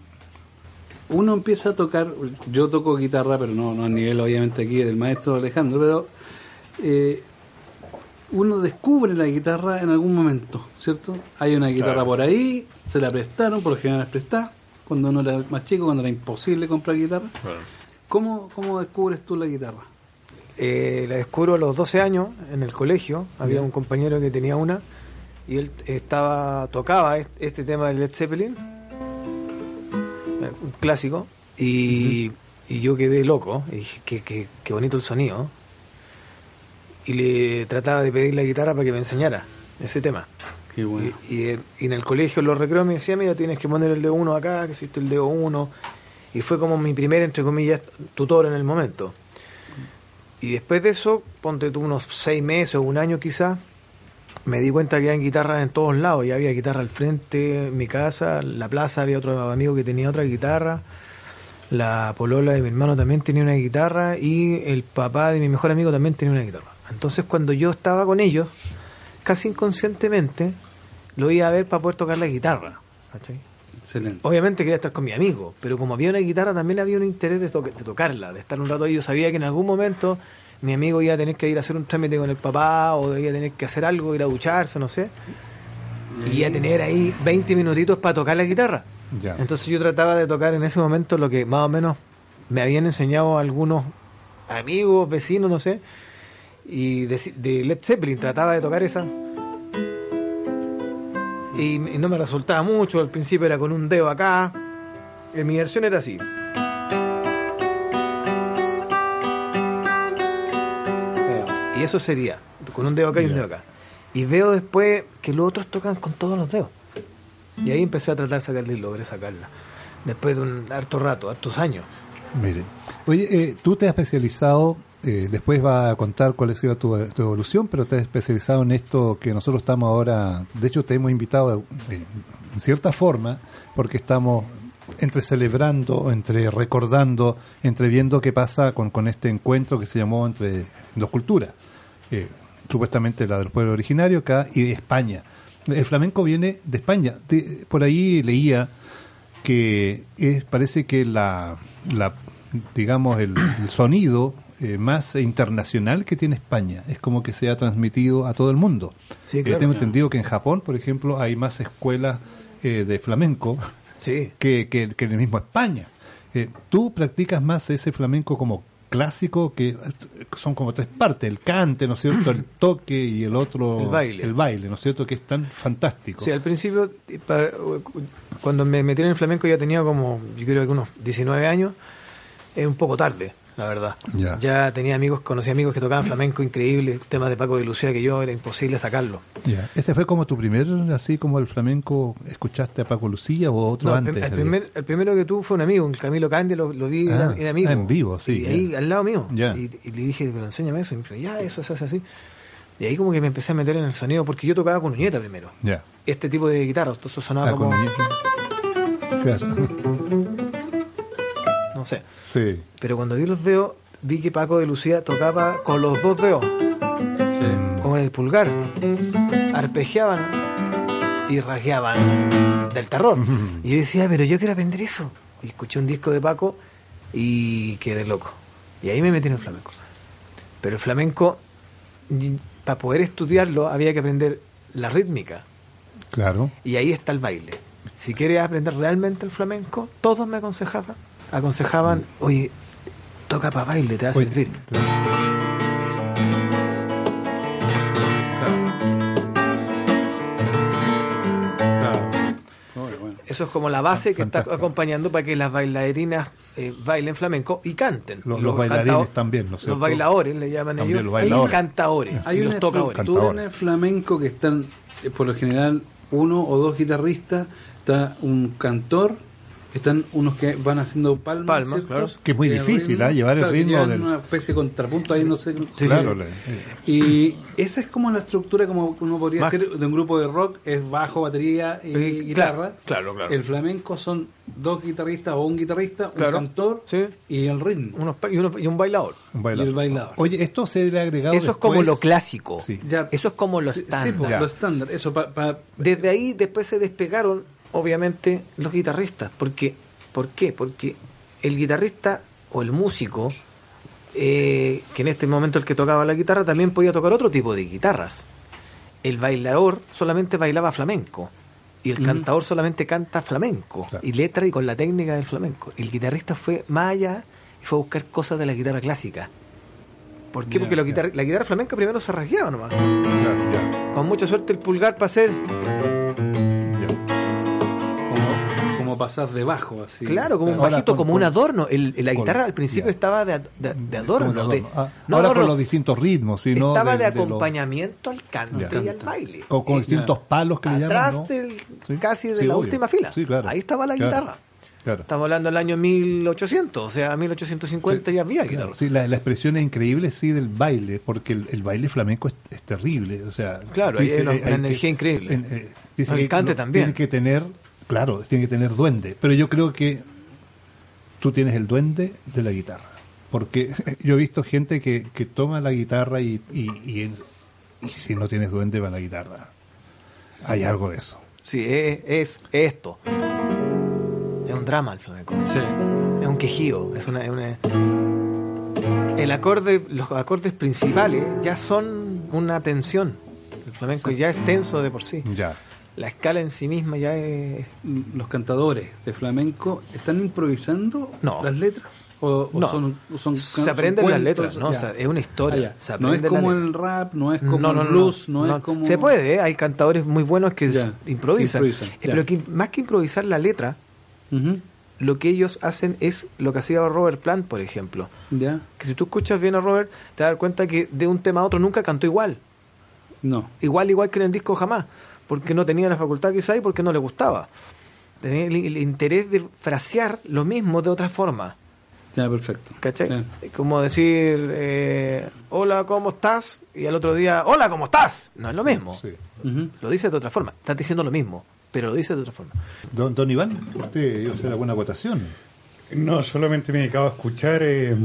uno empieza a tocar, yo toco guitarra, pero no, no a nivel obviamente aquí del maestro Alejandro, pero eh, uno descubre la guitarra en algún momento, ¿cierto? Hay una guitarra por ahí, se la prestaron, por lo general es prestada, cuando uno era más chico, cuando era imposible comprar guitarra. ¿Cómo, ¿Cómo descubres tú la guitarra? Eh, la descubro a los 12 años en el colegio. Había un compañero que tenía una y él estaba tocaba est- este tema de Led Zeppelin, eh, un clásico, y, y yo quedé loco. Y dije, qué, qué, qué bonito el sonido. Y le trataba de pedir la guitarra para que me enseñara ese tema. Qué bueno. Y, y, eh, y en el colegio, en los recreos, me decía, mira, tienes que poner el dedo 1 acá, que existe el dedo 1. Y fue como mi primer, entre comillas, tutor en el momento. Y después de eso, ponte tú unos seis meses o un año quizás, me di cuenta que había guitarras en todos lados. Ya había guitarra al frente, en mi casa, en la plaza había otro amigo que tenía otra guitarra. La polola de mi hermano también tenía una guitarra y el papá de mi mejor amigo también tenía una guitarra. Entonces cuando yo estaba con ellos, casi inconscientemente, lo iba a ver para poder tocar la guitarra. ¿cachai? Excelente. Obviamente quería estar con mi amigo, pero como había una guitarra también había un interés de tocarla, de estar un rato ahí. Yo sabía que en algún momento mi amigo iba a tener que ir a hacer un trámite con el papá o iba a tener que hacer algo, ir a ducharse, no sé. Y iba a tener ahí 20 minutitos para tocar la guitarra. Ya. Entonces yo trataba de tocar en ese momento lo que más o menos me habían enseñado algunos amigos, vecinos, no sé. Y de, de Led Zeppelin trataba de tocar esa. Y, y no me resultaba mucho, al principio era con un dedo acá. Eh, mi versión era así. Y eso sería, con un dedo acá y un dedo acá. Y veo después que los otros tocan con todos los dedos. Y ahí empecé a tratar de sacarla y logré sacarla. Después de un harto rato, hartos años. Mire, oye, eh, tú te has especializado, eh, después va a contar cuál ha sido tu, evolución, pero te has especializado en esto que nosotros estamos ahora, de hecho te hemos invitado eh, en cierta forma, porque estamos entre celebrando, entre recordando, entre viendo qué pasa con, con este encuentro que se llamó entre dos culturas, eh, supuestamente la del pueblo originario acá y España. El flamenco viene de España. De- por ahí leía que es, parece que la, la digamos el, el sonido eh, más internacional que tiene España es como que se ha transmitido a todo el mundo Sí, Eh, claro. tengo entendido que en Japón por ejemplo hay más escuelas eh, de flamenco Sí. que, que, que en el mismo España Eh, tú practicas más ese flamenco como clásico que son como tres partes el cante no es cierto el toque y el otro El baile. el baile no es cierto que es tan fantástico. Sí, al principio, para- cuando me metí en el flamenco ya tenía como, yo creo que unos 19 años, es un poco tarde, la verdad. Ya. tenía amigos, conocí amigos que tocaban flamenco increíbles, temas de Paco de Lucía que yo era imposible sacarlo. Ya. ¿Ese fue como tu primer, así como el flamenco, escuchaste a Paco Lucía o otro No, antes? el primer- el primero que tuvo fue un amigo, el Camilo Candia, lo, lo vi, Ah, era, era amigo. ah, en vivo, sí, Y ahí al lado mío. Ya. Y, y le dije, pero enséñame eso. Y me dijo, ya, eso se hace así. Y ahí como que me empecé a meter en el sonido, porque yo tocaba con uñeta primero. Ya. Este tipo de guitarra, eso sonaba Ah, como, con no sé. Sí. Pero cuando vi los dedos, vi que Paco de Lucía tocaba con los dos dedos, con el pulgar. Arpegiaban y rasgueaban del terror. Y yo decía, pero yo quiero aprender eso. Y escuché un disco de Paco y quedé loco. Y ahí me metí en el flamenco. Pero el flamenco, para poder estudiarlo, había que aprender la rítmica. Claro. Y ahí está el baile. Si quieres aprender realmente el flamenco, todos me aconsejaban, aconsejaban, oye, toca para baile, te va a Oye, servir. Eso es como la base que está Fantástico. acompañando para que las bailarinas eh, bailen flamenco y canten. Los- Y los bailarines también, ¿no es cierto? Los bailadores le llaman También ellos. los bailadores. Y cantaores. Hay una estructura en Cantadores. el flamenco que están, eh, por lo general, uno o dos guitarristas, está un cantor, están unos que van haciendo palmas, Palmas, claro. Que es muy Eh, difícil, ¿ah? Llevar el claro, ritmo del- una especie de contrapunto ahí, no sé. claro. Sí. le- Y esa es como la estructura, como uno podría Más- decir, de un grupo de rock, es bajo, batería y guitarra. claro, claro, claro. El flamenco son dos guitarristas o un guitarrista, un Claro, cantor sí. y el ritmo. Unos y, uno- y un bailador. un bailador. Y el bailador. Oye, esto se le ha agregado Eso es como lo clásico. Sí. Ya. Eso es como lo Sí, sí, estándar. pues, lo estándar. Eso pa- pa- Desde ahí después se despegaron, obviamente, los guitarristas. Porque, ¿Por qué? Porque el guitarrista o el músico, eh, que en este momento el que tocaba la guitarra, también podía tocar otro tipo de guitarras. El bailador solamente bailaba flamenco. Y el cantador solamente canta flamenco. Claro. Y letra y con la técnica del flamenco. El guitarrista fue más allá y fue a buscar cosas de la guitarra clásica. ¿Por qué? Porque la guitarra, la guitarra flamenca primero se rasgueaba nomás. Con mucha suerte el pulgar para hacer. Como, pasás debajo, así. Claro, como un Ahora bajito, con- como con- un adorno. El, la con- guitarra al principio estaba de, de- de adorno. De- adorno. Ah, no ahora adorno, con los distintos ritmos, sí, ¿no? estaba de, de acompañamiento al cante y al baile. con, con Eh, distintos palos que le llaman, Atrás ¿no? del, Sí. casi de Sí, la obvio. última fila. Sí, claro. Ahí estaba la Claro. guitarra. Claro. Estamos hablando del año 1800, o sea, 1850 ya había guitarra. Claro, sí, la, la expresión es increíble, sí, del baile, porque el, el baile flamenco es, es terrible. O sea, Claro, tú hay una- eh, una energía increíble. en- eh, dice El cante también. Tiene que tener, claro, tiene que tener duende. Pero yo creo que tú tienes el duende de la guitarra. Porque yo he visto gente que, que toma la guitarra y, y, y, si no tienes duende va la guitarra. Hay algo de eso. Sí, es, es esto. Es un drama el flamenco. Sí. Es un quejío, es una, es una- El acorde, los acordes principales ya son una tensión. El flamenco ya es tenso de por sí. Ya. La escala en sí misma ya es... Los cantadores de flamenco están improvisando No. las letras o, o No. son, o son Se aprenden las letras, ¿no? Ya. O sea, es una historia. Ah. Se no es como el rap, no es como No, no, el no, blues, no, es como... Se puede, ¿eh? hay cantadores muy buenos que Ya, improvisan. improvisan, Eh. Pero que, más que improvisar la letra, lo que ellos hacen es lo que hacía Robert Plant, por ejemplo. Ya, Que si tú escuchas bien a Robert, te das cuenta que de un tema a otro nunca cantó igual. No. Igual, igual que en el disco jamás, porque no tenía la facultad quizá y porque no le gustaba. Tenía el, el interés de frasear lo mismo de otra forma. Ya, perfecto. ¿Cachai? Ya. Como decir, eh, hola, ¿cómo estás? Y al otro día, hola, ¿cómo estás? No es lo mismo. Sí. Lo dices de otra forma. Estás diciendo lo mismo, pero lo dices de otra forma. Don, don Iván, usted iba a hacer alguna votación. No, solamente me he dedicado a escuchar eh,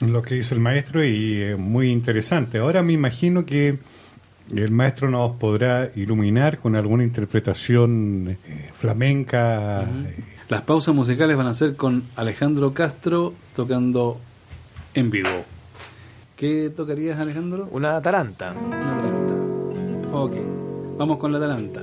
lo que dice el maestro y eh, muy interesante. Ahora me imagino que el maestro nos podrá iluminar con alguna interpretación eh, flamenca. eh, Las pausas musicales van a ser con Alejandro Castro tocando en vivo. ¿Qué tocarías, Alejandro? Una taranta. Una taranta. Ok, vamos con la taranta.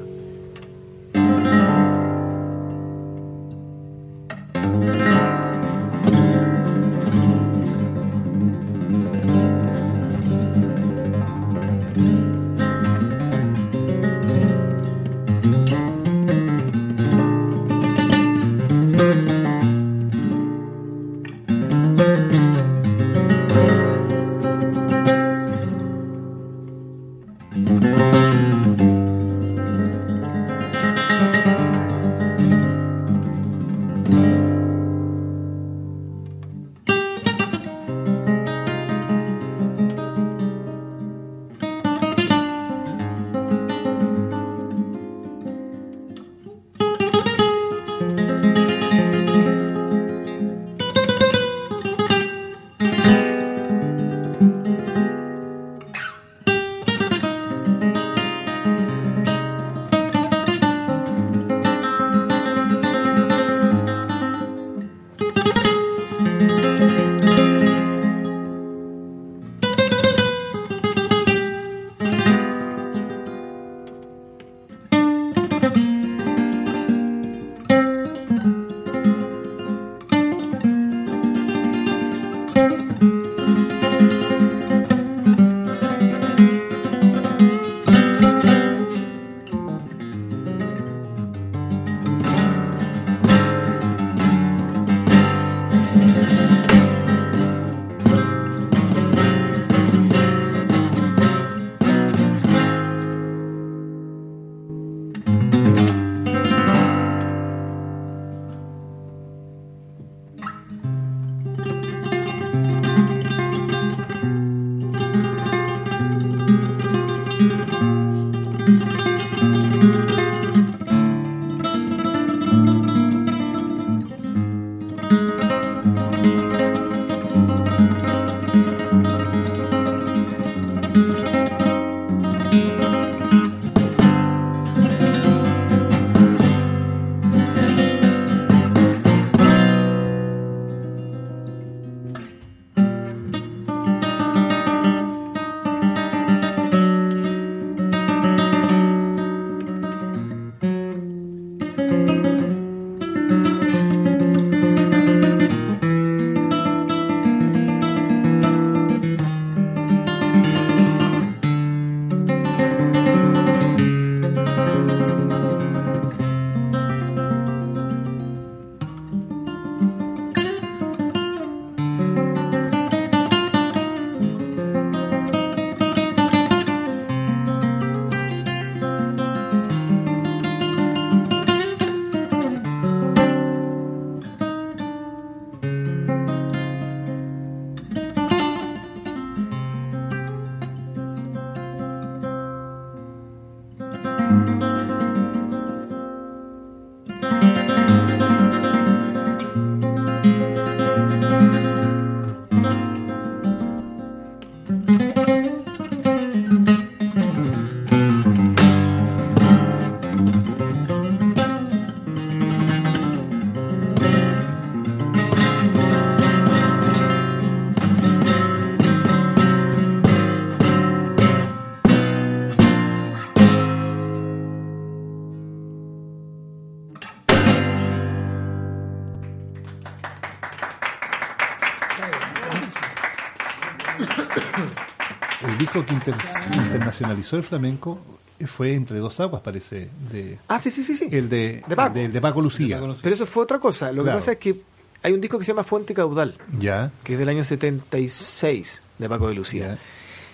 Internacionalizó el flamenco fue Entre dos aguas, parece, de Ah, sí, sí, sí, sí. el de, De Paco. de- de Paco Lucía. Pero eso fue otra cosa. Lo Claro. que pasa es que hay un disco que se llama Fuente Caudal, Ya, que es del año 76 de Paco de Lucía. ya.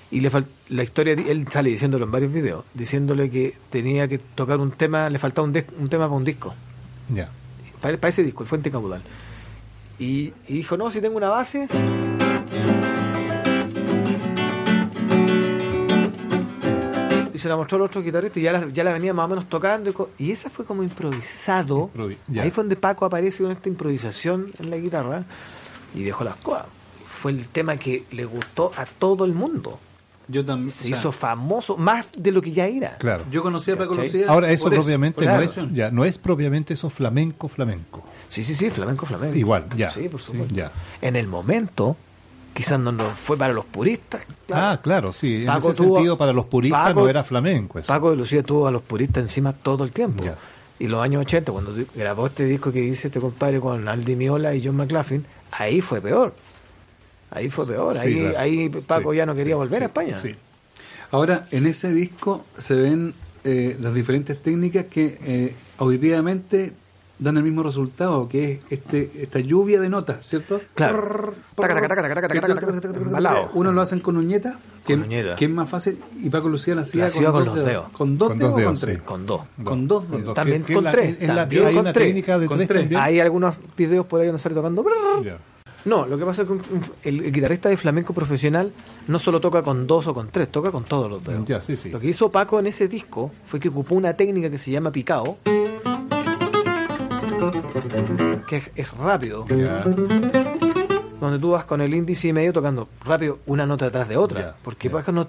Y le fal- la historia, él sale diciéndolo en varios videos, diciéndole que tenía que tocar un tema, le faltaba un, un tema para un disco, Ya. para, para ese disco, el Fuente Caudal. Y, y dijo, no, si tengo una base... se la mostró al otro guitarrista y ya la, ya la venía más o menos tocando. Y, co- y esa fue como improvisado. Improvi- ya. Ahí fue donde Paco aparece con esta improvisación en la guitarra y dejó las cosas. Fue el tema que le gustó a todo el mundo. Yo también. Se o sea, hizo famoso, más de lo que ya era. Claro. Yo conocí a Paco. Lucía. Ahora eso propiamente no es ya no es propiamente eso flamenco flamenco. Sí, sí, sí, flamenco, flamenco. Igual, ya. Sí, por supuesto. Ya. En el momento, quizás no, no fue para los puristas. claro. Ah, claro, sí. En Paco ese tuvo- sentido para los puristas Paco- no era flamenco eso. Paco de Lucía tuvo a los puristas encima todo el tiempo. Y los años 80, cuando grabó este disco que dice este compadre con Aldi Miola y John McLaughlin, ahí fue peor. Ahí fue peor. Sí, ahí, claro. ahí Paco Sí, ya no quería sí, volver a España. Sí. Ahora, en ese disco se ven eh, las diferentes técnicas que eh, auditivamente dan el mismo resultado, que es este, esta lluvia de notas, ¿cierto? Claro. Uno lo hacen con uñeta, que, con uñeta. que es más fácil, y Paco Lucía la hacía con, con, dos dedos. dedos. ¿Con dos con dedos, dedos o con tres? Sí. Con dos. Con dos dedos. También con tres. Hay una técnica de tres también. Hay algunos videos por ahí donde sale tocando... No, lo que pasa es que un, un, el, guitarrista de flamenco profesional no solo toca con dos o con tres, toca con todos los dedos. Ya, sí, sí. Lo que hizo Paco en ese disco fue que ocupó una técnica que se llama picado que es, es rápido, donde tú vas con el índice y medio tocando rápido una nota detrás de otra, porque ya. Paco, no,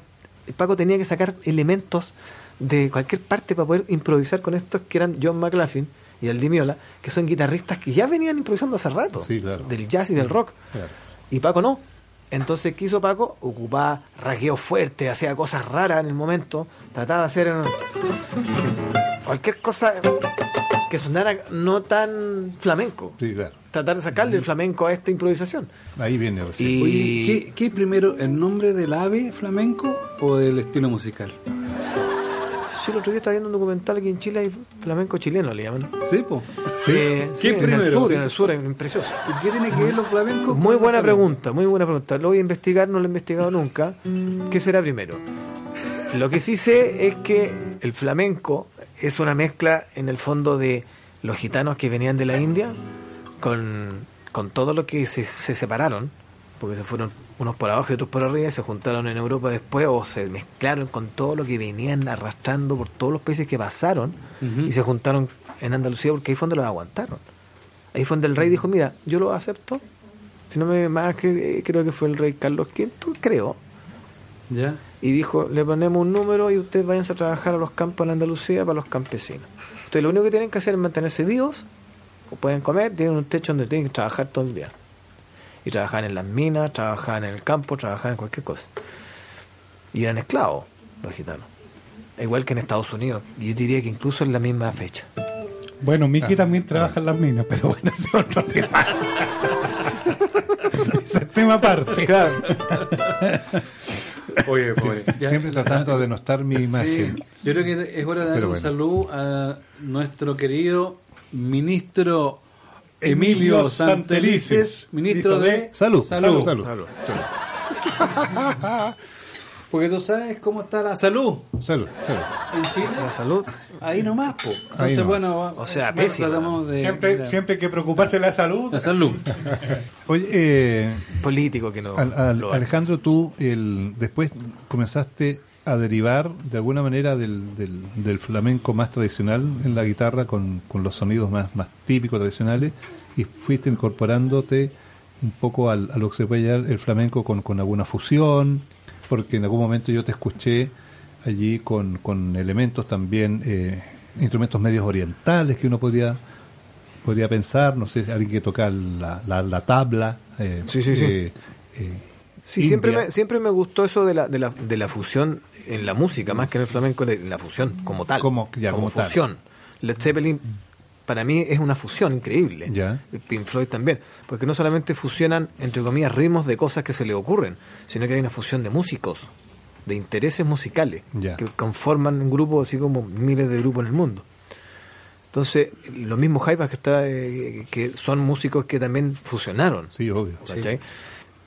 Paco tenía que sacar elementos de cualquier parte para poder improvisar con estos que eran John McLaughlin y el Dimiola, que son guitarristas que ya venían improvisando hace rato, Sí, claro. del jazz y del rock. Claro. Y Paco no. Entonces, ¿qué hizo Paco? Ocupaba raqueo fuerte, hacía cosas raras en el momento, trataba de hacer cualquier cosa que sonara no tan flamenco. Sí, claro. Tratar de sacarle el flamenco a esta improvisación. Ahí viene recién. Y- Oye, ¿qué, qué primero, el nombre del ave flamenco o del estilo musical? Sí, el otro día estaba viendo un documental aquí en Chile, hay flamenco chileno, le llaman. Sí, po. Eh, sí, ¿Qué en primero? el sur, Sí. en el sur, precioso. ¿Y qué tiene que ver los flamencos? Muy buena pregunta, muy buena pregunta. Lo voy a investigar, no lo he investigado nunca. ¿Qué será primero? Lo que sí sé es que el flamenco es una mezcla en el fondo de los gitanos que venían de la India con, con todo lo que se, se separaron, porque se fueron unos por abajo y otros por arriba y se juntaron en Europa después o se mezclaron con todo lo que venían arrastrando por todos los países que pasaron y se juntaron en Andalucía porque ahí fue donde los aguantaron. Ahí fue donde el rey dijo, mira, yo lo acepto. Si no me más que eh, creo que fue el rey Carlos V, creo. Ya. Y dijo, le ponemos un número y ustedes váyanse a trabajar a los campos en Andalucía para los campesinos. Entonces lo único que tienen que hacer es mantenerse vivos, pueden comer, tienen un techo donde tienen que trabajar todo el día. Y trabajaban en las minas, trabajaban en el campo, trabajaban en cualquier cosa. Y eran esclavos los gitanos. Igual que en Estados Unidos. Y yo diría que incluso en la misma fecha. Bueno, Miki también trabaja en las minas, pero bueno, ese es otro tema. ese es tema aparte. Oye. Siempre tratando de denostar mi imagen. Sí, yo creo que es hora de dar un bueno. saludo a nuestro querido ministro Emilio Emilio Santelices, Santelices, ministro de Salud, Salud. salud, salud. Porque tú sabes cómo está la salud Salud, salud. en Chile. La salud. Ahí nomás, po. Entonces, Ahí nomás. bueno, O sea, tratamos de, Siempre, hay que preocuparse de la salud. la salud. Oye, eh, Político que no. Al- al- lo- Alejandro, tú el, después comenzaste a derivar de alguna manera del, del, del flamenco más tradicional en la guitarra con, con los sonidos más, más típicos tradicionales y fuiste incorporándote un poco al- a lo que se puede llamar el flamenco con, con alguna fusión, porque en algún momento yo te escuché allí con, con elementos también, eh, instrumentos medios orientales que uno podría podría pensar, no sé, alguien que toca la, la, la tabla. eh, Sí, sí, sí. eh, eh, Sí, siempre me, siempre me gustó eso de la, de la, de la fusión en la música, más que en el flamenco, de la fusión como tal. Como- ya, como tal. fusión. Led Zeppelin para mí es una fusión increíble. Pink Floyd también. Porque no solamente fusionan, entre comillas, ritmos de cosas que se le ocurren, sino que hay una fusión de músicos, de intereses musicales, que conforman un grupo así como miles de grupos en el mundo. Entonces, los mismos Jaivas que, está, eh, que son músicos que también fusionaron. Sí, obvio.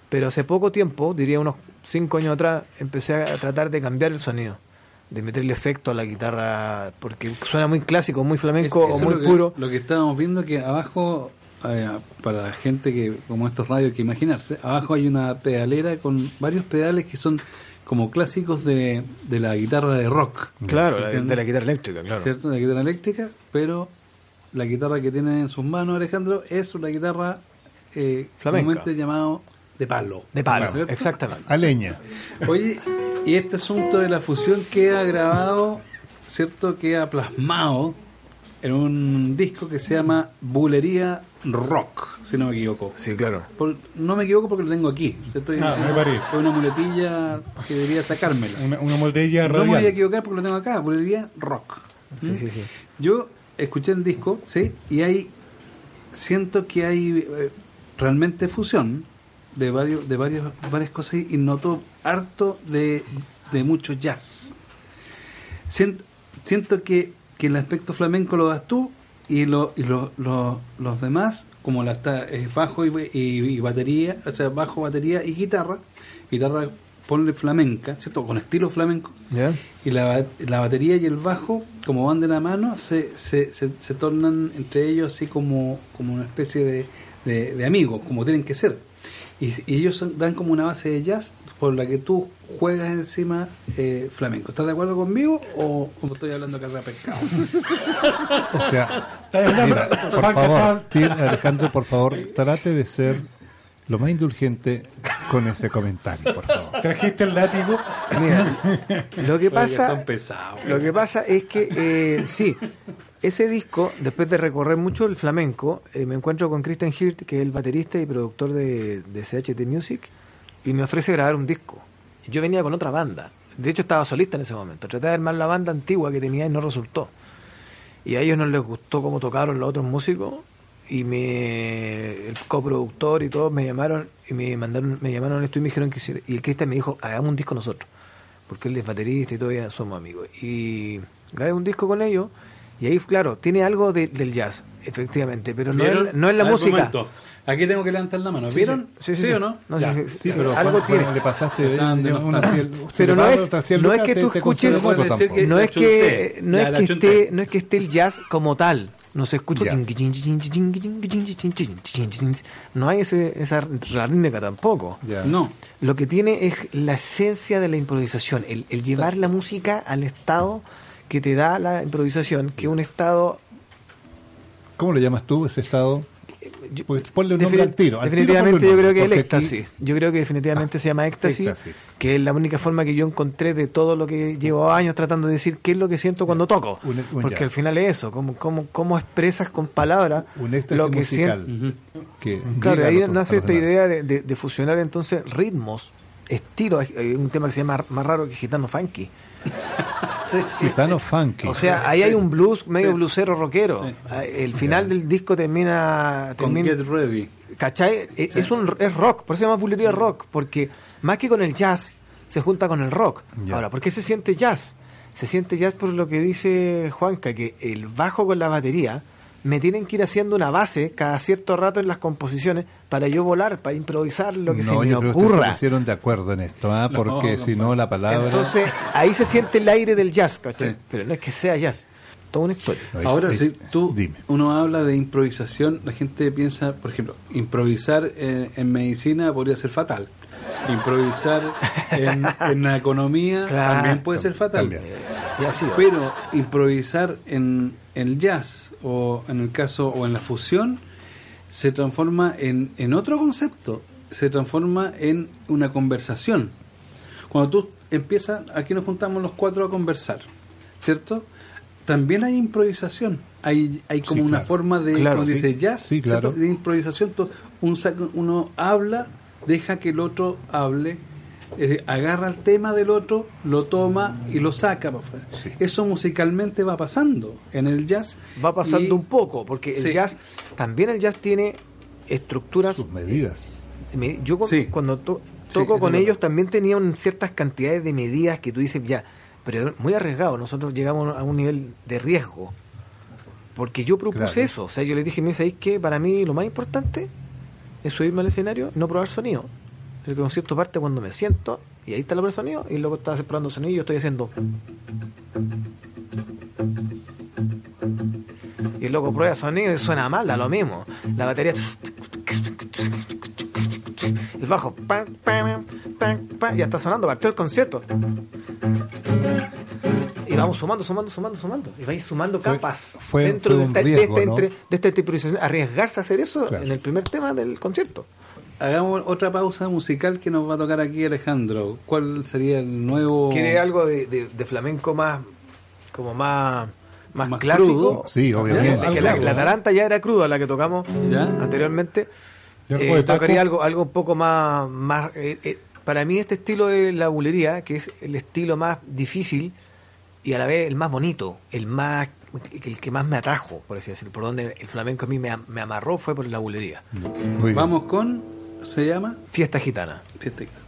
Pero hace poco tiempo, diría unos cinco años atrás, empecé a tratar de cambiar el sonido, de meterle efecto a la guitarra, porque suena muy clásico, muy flamenco Es- o muy es lo que- puro. Lo que estábamos viendo que abajo, eh, para la gente que, como estos radios, que imaginarse, abajo hay una pedalera con varios pedales que son como clásicos de, de la guitarra de rock. Claro, de la guitarra eléctrica, claro. ¿Cierto? La guitarra eléctrica, pero la guitarra que tiene en sus manos Alejandro es una guitarra eh, Flamenca. llamado de palo. De palo, exactamente. A leña. Oye, y este asunto de la fusión queda grabado, ¿cierto? Queda plasmado en un disco que se llama Bulería Rock, si no me equivoco. Sí, claro. Por- no me equivoco porque lo tengo aquí. ¿cierto? Ah, me parece. Es una muletilla que debería sacármela. Una, una moldilla No me voy a radial. equivocar porque lo tengo acá, Bulería Rock. Sí, ¿Mm? sí, sí. Yo escuché el disco, ¿sí? Y hay, siento que hay eh, realmente fusión de varios, de varios, varias cosas y noto harto de, de mucho jazz. Siento, siento que, que el aspecto flamenco lo das tú y, lo, y lo- lo- los demás, como la está eh, bajo y, y- y batería, o sea, bajo, batería y guitarra, guitarra ponle flamenca, ¿cierto? Con estilo flamenco, y la, la batería y el bajo, como van de la mano, se, se, se, se tornan entre ellos así como, como una especie de, de, de amigos, como tienen que ser. Y, y ellos son- dan como una base de jazz por la que tú juegas encima eh, flamenco. ¿Estás de acuerdo conmigo o como estoy hablando acá de pescado? O sea, mira, por favor, Alejandro, por favor, trate de ser lo más indulgente con ese comentario, por favor. Trajiste el látigo. Mira, lo que pasa, lo que pasa es que eh, sí, ese disco, después de recorrer mucho el flamenco, eh, me encuentro con Christian Hirt, que es el baterista y productor de, de CHT Music, y me ofrece grabar un disco. Yo venía con otra banda. De hecho, estaba solista en ese momento. Traté de armar la banda antigua que tenía y no resultó. Y a ellos no les gustó cómo tocaron los otros músicos y me el coproductor y todos me llamaron y me mandaron me llamaron esto y me dijeron que hiciera- y el Cristian me dijo hagamos un disco nosotros porque él es baterista y todavía somos amigos y grabé un disco con ellos y ahí claro tiene algo de- del jazz efectivamente pero no es, no es la música momento. Aquí tengo que levantar la mano. Sí, ¿Vieron? sí, sí, sí. o no? No, Ya. sí, sí, Sí, sí, pero algo cuando, tiene cuando le pasaste de- una ciel- Pero le no es- no es que tú te escuches- no es que no es que esté no es que esté el jazz como tal no se escucha no hay ese, esa rítmica tampoco Ya. No. lo que tiene es la esencia de la improvisación el, el llevar la música al estado que te da la improvisación que es un estado ¿Cómo lo llamas tú, ese estado? Yo- Pues ponle un nombre al tiro. al definitivamente yo creo que el aquí- éxtasis yo creo que definitivamente se llama éxtasis, Éxtasis. que es la única forma que yo encontré de todo lo que llevo años tratando de decir qué es lo que siento cuando toco Un- un porque ya. al final es eso cómo, cómo, cómo expresas con palabras lo que musical. siento que Claro, a ahí nace esta demás. idea de, de- de fusionar entonces ritmos, estilos. Hay un tema que se llama más raro que gitano funky. Gitano funky. O sea, ahí hay un blues medio Sí. blusero rockero. Sí. Ah, El final del disco termina, Con termina Get Ready. ¿cachai? E- Es, un, es rock, por eso se llama bulería rock, porque más que con el jazz, se junta con el rock. Ahora, ¿por qué se siente jazz? Se siente jazz por lo que dice Juanca, que el bajo con la batería me tienen que ir haciendo una base cada cierto rato en las composiciones para yo volar, para improvisar lo que no, se me yo creo que ustedes ocurra. se pusieron de acuerdo en esto, ¿ah? No, porque si no la palabra... Entonces, ahí se siente el aire del jazz, ¿cachai? Sí. Pero no es que sea jazz, toda una historia. No, es- Ahora, es- si tú, Dime. uno habla de improvisación, la gente piensa, por ejemplo, improvisar eh, en medicina podría ser fatal. Improvisar en, en la economía Claro, también puede ser fatal. también. Y así. Pero improvisar en el jazz o en el caso o en la fusión se transforma en, en otro concepto, se transforma en una conversación. Cuando tú empiezas, aquí nos juntamos los cuatro a conversar, ¿cierto? También hay improvisación, hay, hay como Sí, una forma de, Claro, como sí. dice jazz, Sí, claro. ¿cierto? de improvisación. Tú- un saco- uno habla, deja que el otro hable, eh, agarra el tema del otro, lo toma y lo saca para afuera. Sí. Eso musicalmente va pasando en el jazz. Va pasando y- un poco, porque el Sí. jazz, también el jazz tiene estructuras Sus medidas. Me- yo Sí. cuando to- toco con ellos verdad. también tenía un- ciertas cantidades de medidas que tú dices ya, pero muy arriesgado. Nosotros llegamos a un nivel de riesgo. Porque yo propuse Claro. eso. O sea, yo les dije, mira, ¿sabéis que para mí lo más importante es subirme al escenario y no probar sonido? El concierto parte cuando me siento y ahí está la de sonido y luego está separando sonido y yo estoy haciendo. Y luego prueba sonido y suena mal, da lo mismo. La batería. El bajo. ya está sonando, partió el concierto. Y vamos sumando, sumando, sumando, sumando. Y vais sumando capas. fue- dentro fue de, un esta, de riesgo, esta ¿no? de esta temporización. Arriesgarse a hacer eso Claro. en el primer tema del concierto. Hagamos otra pausa musical que nos va a tocar aquí Alejandro. ¿Cuál sería el nuevo...? ¿Quiere algo de, de- de flamenco más, como más, más, Más clásico? crudo. Sí, obviamente. Que la, la taranta ya era cruda, la que tocamos ¿Ya? anteriormente. ¿Y algo Eh, tocaría algo, algo un poco más... más eh, eh, para mí este estilo de la bulería, que es el estilo más difícil y a la vez el más bonito, el más el que más me atrajo, por así decirlo, por donde el flamenco a mí me, me amarró fue por la bulería. Muy bien. Vamos con... ¿Se llama? Fiesta gitana. Fiesta Gitana.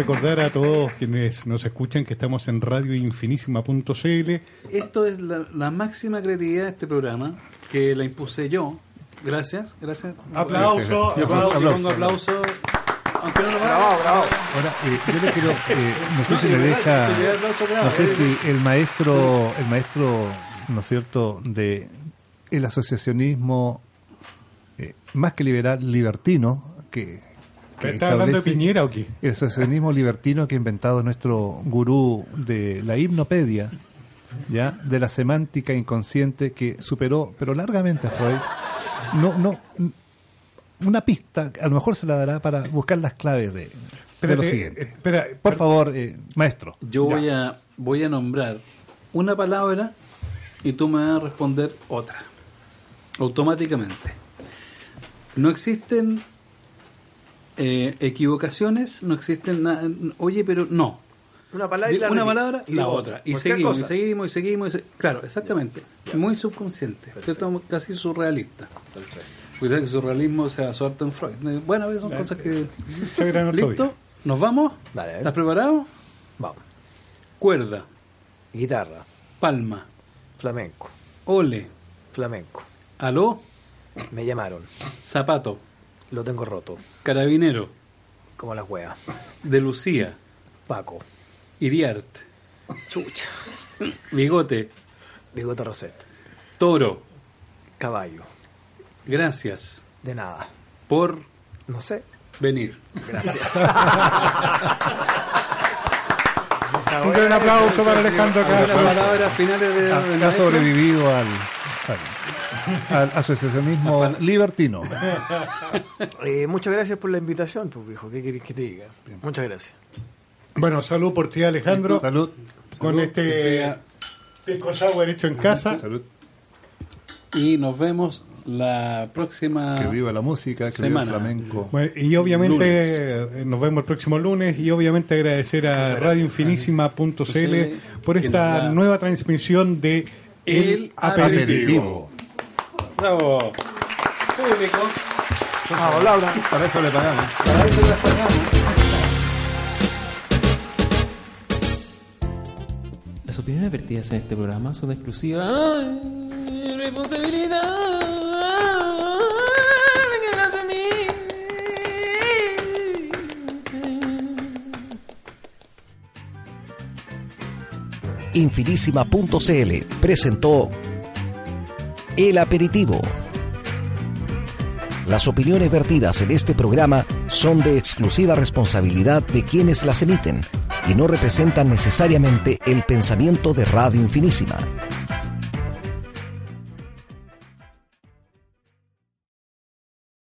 Recordar a todos quienes nos escuchan que estamos en radioinfinísima.cl. Esto es la, la máxima creatividad de este programa, que la impuse yo. Gracias, gracias. Aplauso, Yo pongo, yo aplauso. pongo aplauso, aunque no lo Bravo, bravo. Ahora, eh, yo le quiero, eh, no sé si me deja, no sé si el maestro, el maestro, ¿no es cierto?, de el asociacionismo eh, más que liberal, libertino, que, que ¿Estás hablando de Piñera o qué? el asociacionismo libertino que ha inventado nuestro gurú de la hipnopedia, ya, de la semántica inconsciente que superó, pero largamente a Freud. No, no, una pista, a lo mejor se la dará para buscar las claves de, de lo Espérate, siguiente. espera, Por favor, eh, maestro. Yo voy a, voy a nombrar una palabra y tú me vas a responder otra. Automáticamente. No existen eh, equivocaciones, no existen nada. Oye, pero no. Una palabra y la una palabra, Y la otra. Y seguimos, y seguimos, y seguimos. y se- Claro, exactamente. Muy subconsciente. ¿cierto? Casi surrealista. Cuidado que el surrealismo se basó en Freud. Bueno, son cosas que. ¿Listo? ¿Nos vamos? Dale, ¿Estás preparado? Vamos. Cuerda, Guitarra, palma, flamenco, ole, flamenco. aló, Me llamaron, zapato, lo tengo roto, carabinero, como las weas. de Lucía, Paco, Iriart, chucha, bigote, bigote Rosette, Toro, Caballo. gracias. De nada. por No sé. venir. Gracias. Un gran aplauso para Alejandro Las palabras finales de, Ha, sobrevivido al, al, asociacionismo libertino. Eh, muchas gracias por la invitación, pues, viejo. ¿Qué querés que te diga? Muchas gracias. Bueno, salud por ti, Alejandro. Salud. Con este pisco sour hecho en casa. Salud. Y nos vemos la próxima Que viva la música, que viva el Semana. flamenco. Bueno, y obviamente eh, nos vemos el próximo lunes y obviamente agradecer a radioinfinísima.cl por Que esta nueva transmisión de El, El Aperitivo. Bravo. Público. Vamos, Laura. Para eso le pagamos. Para eso las pagamos. Las opiniones vertidas en este programa son de exclusiva ¡Ay! responsabilidad. Infinísima.cl presentó El Aperitivo. Las opiniones vertidas en este programa son de exclusiva responsabilidad de quienes las emiten y no representan necesariamente el pensamiento de Radio Infinísima.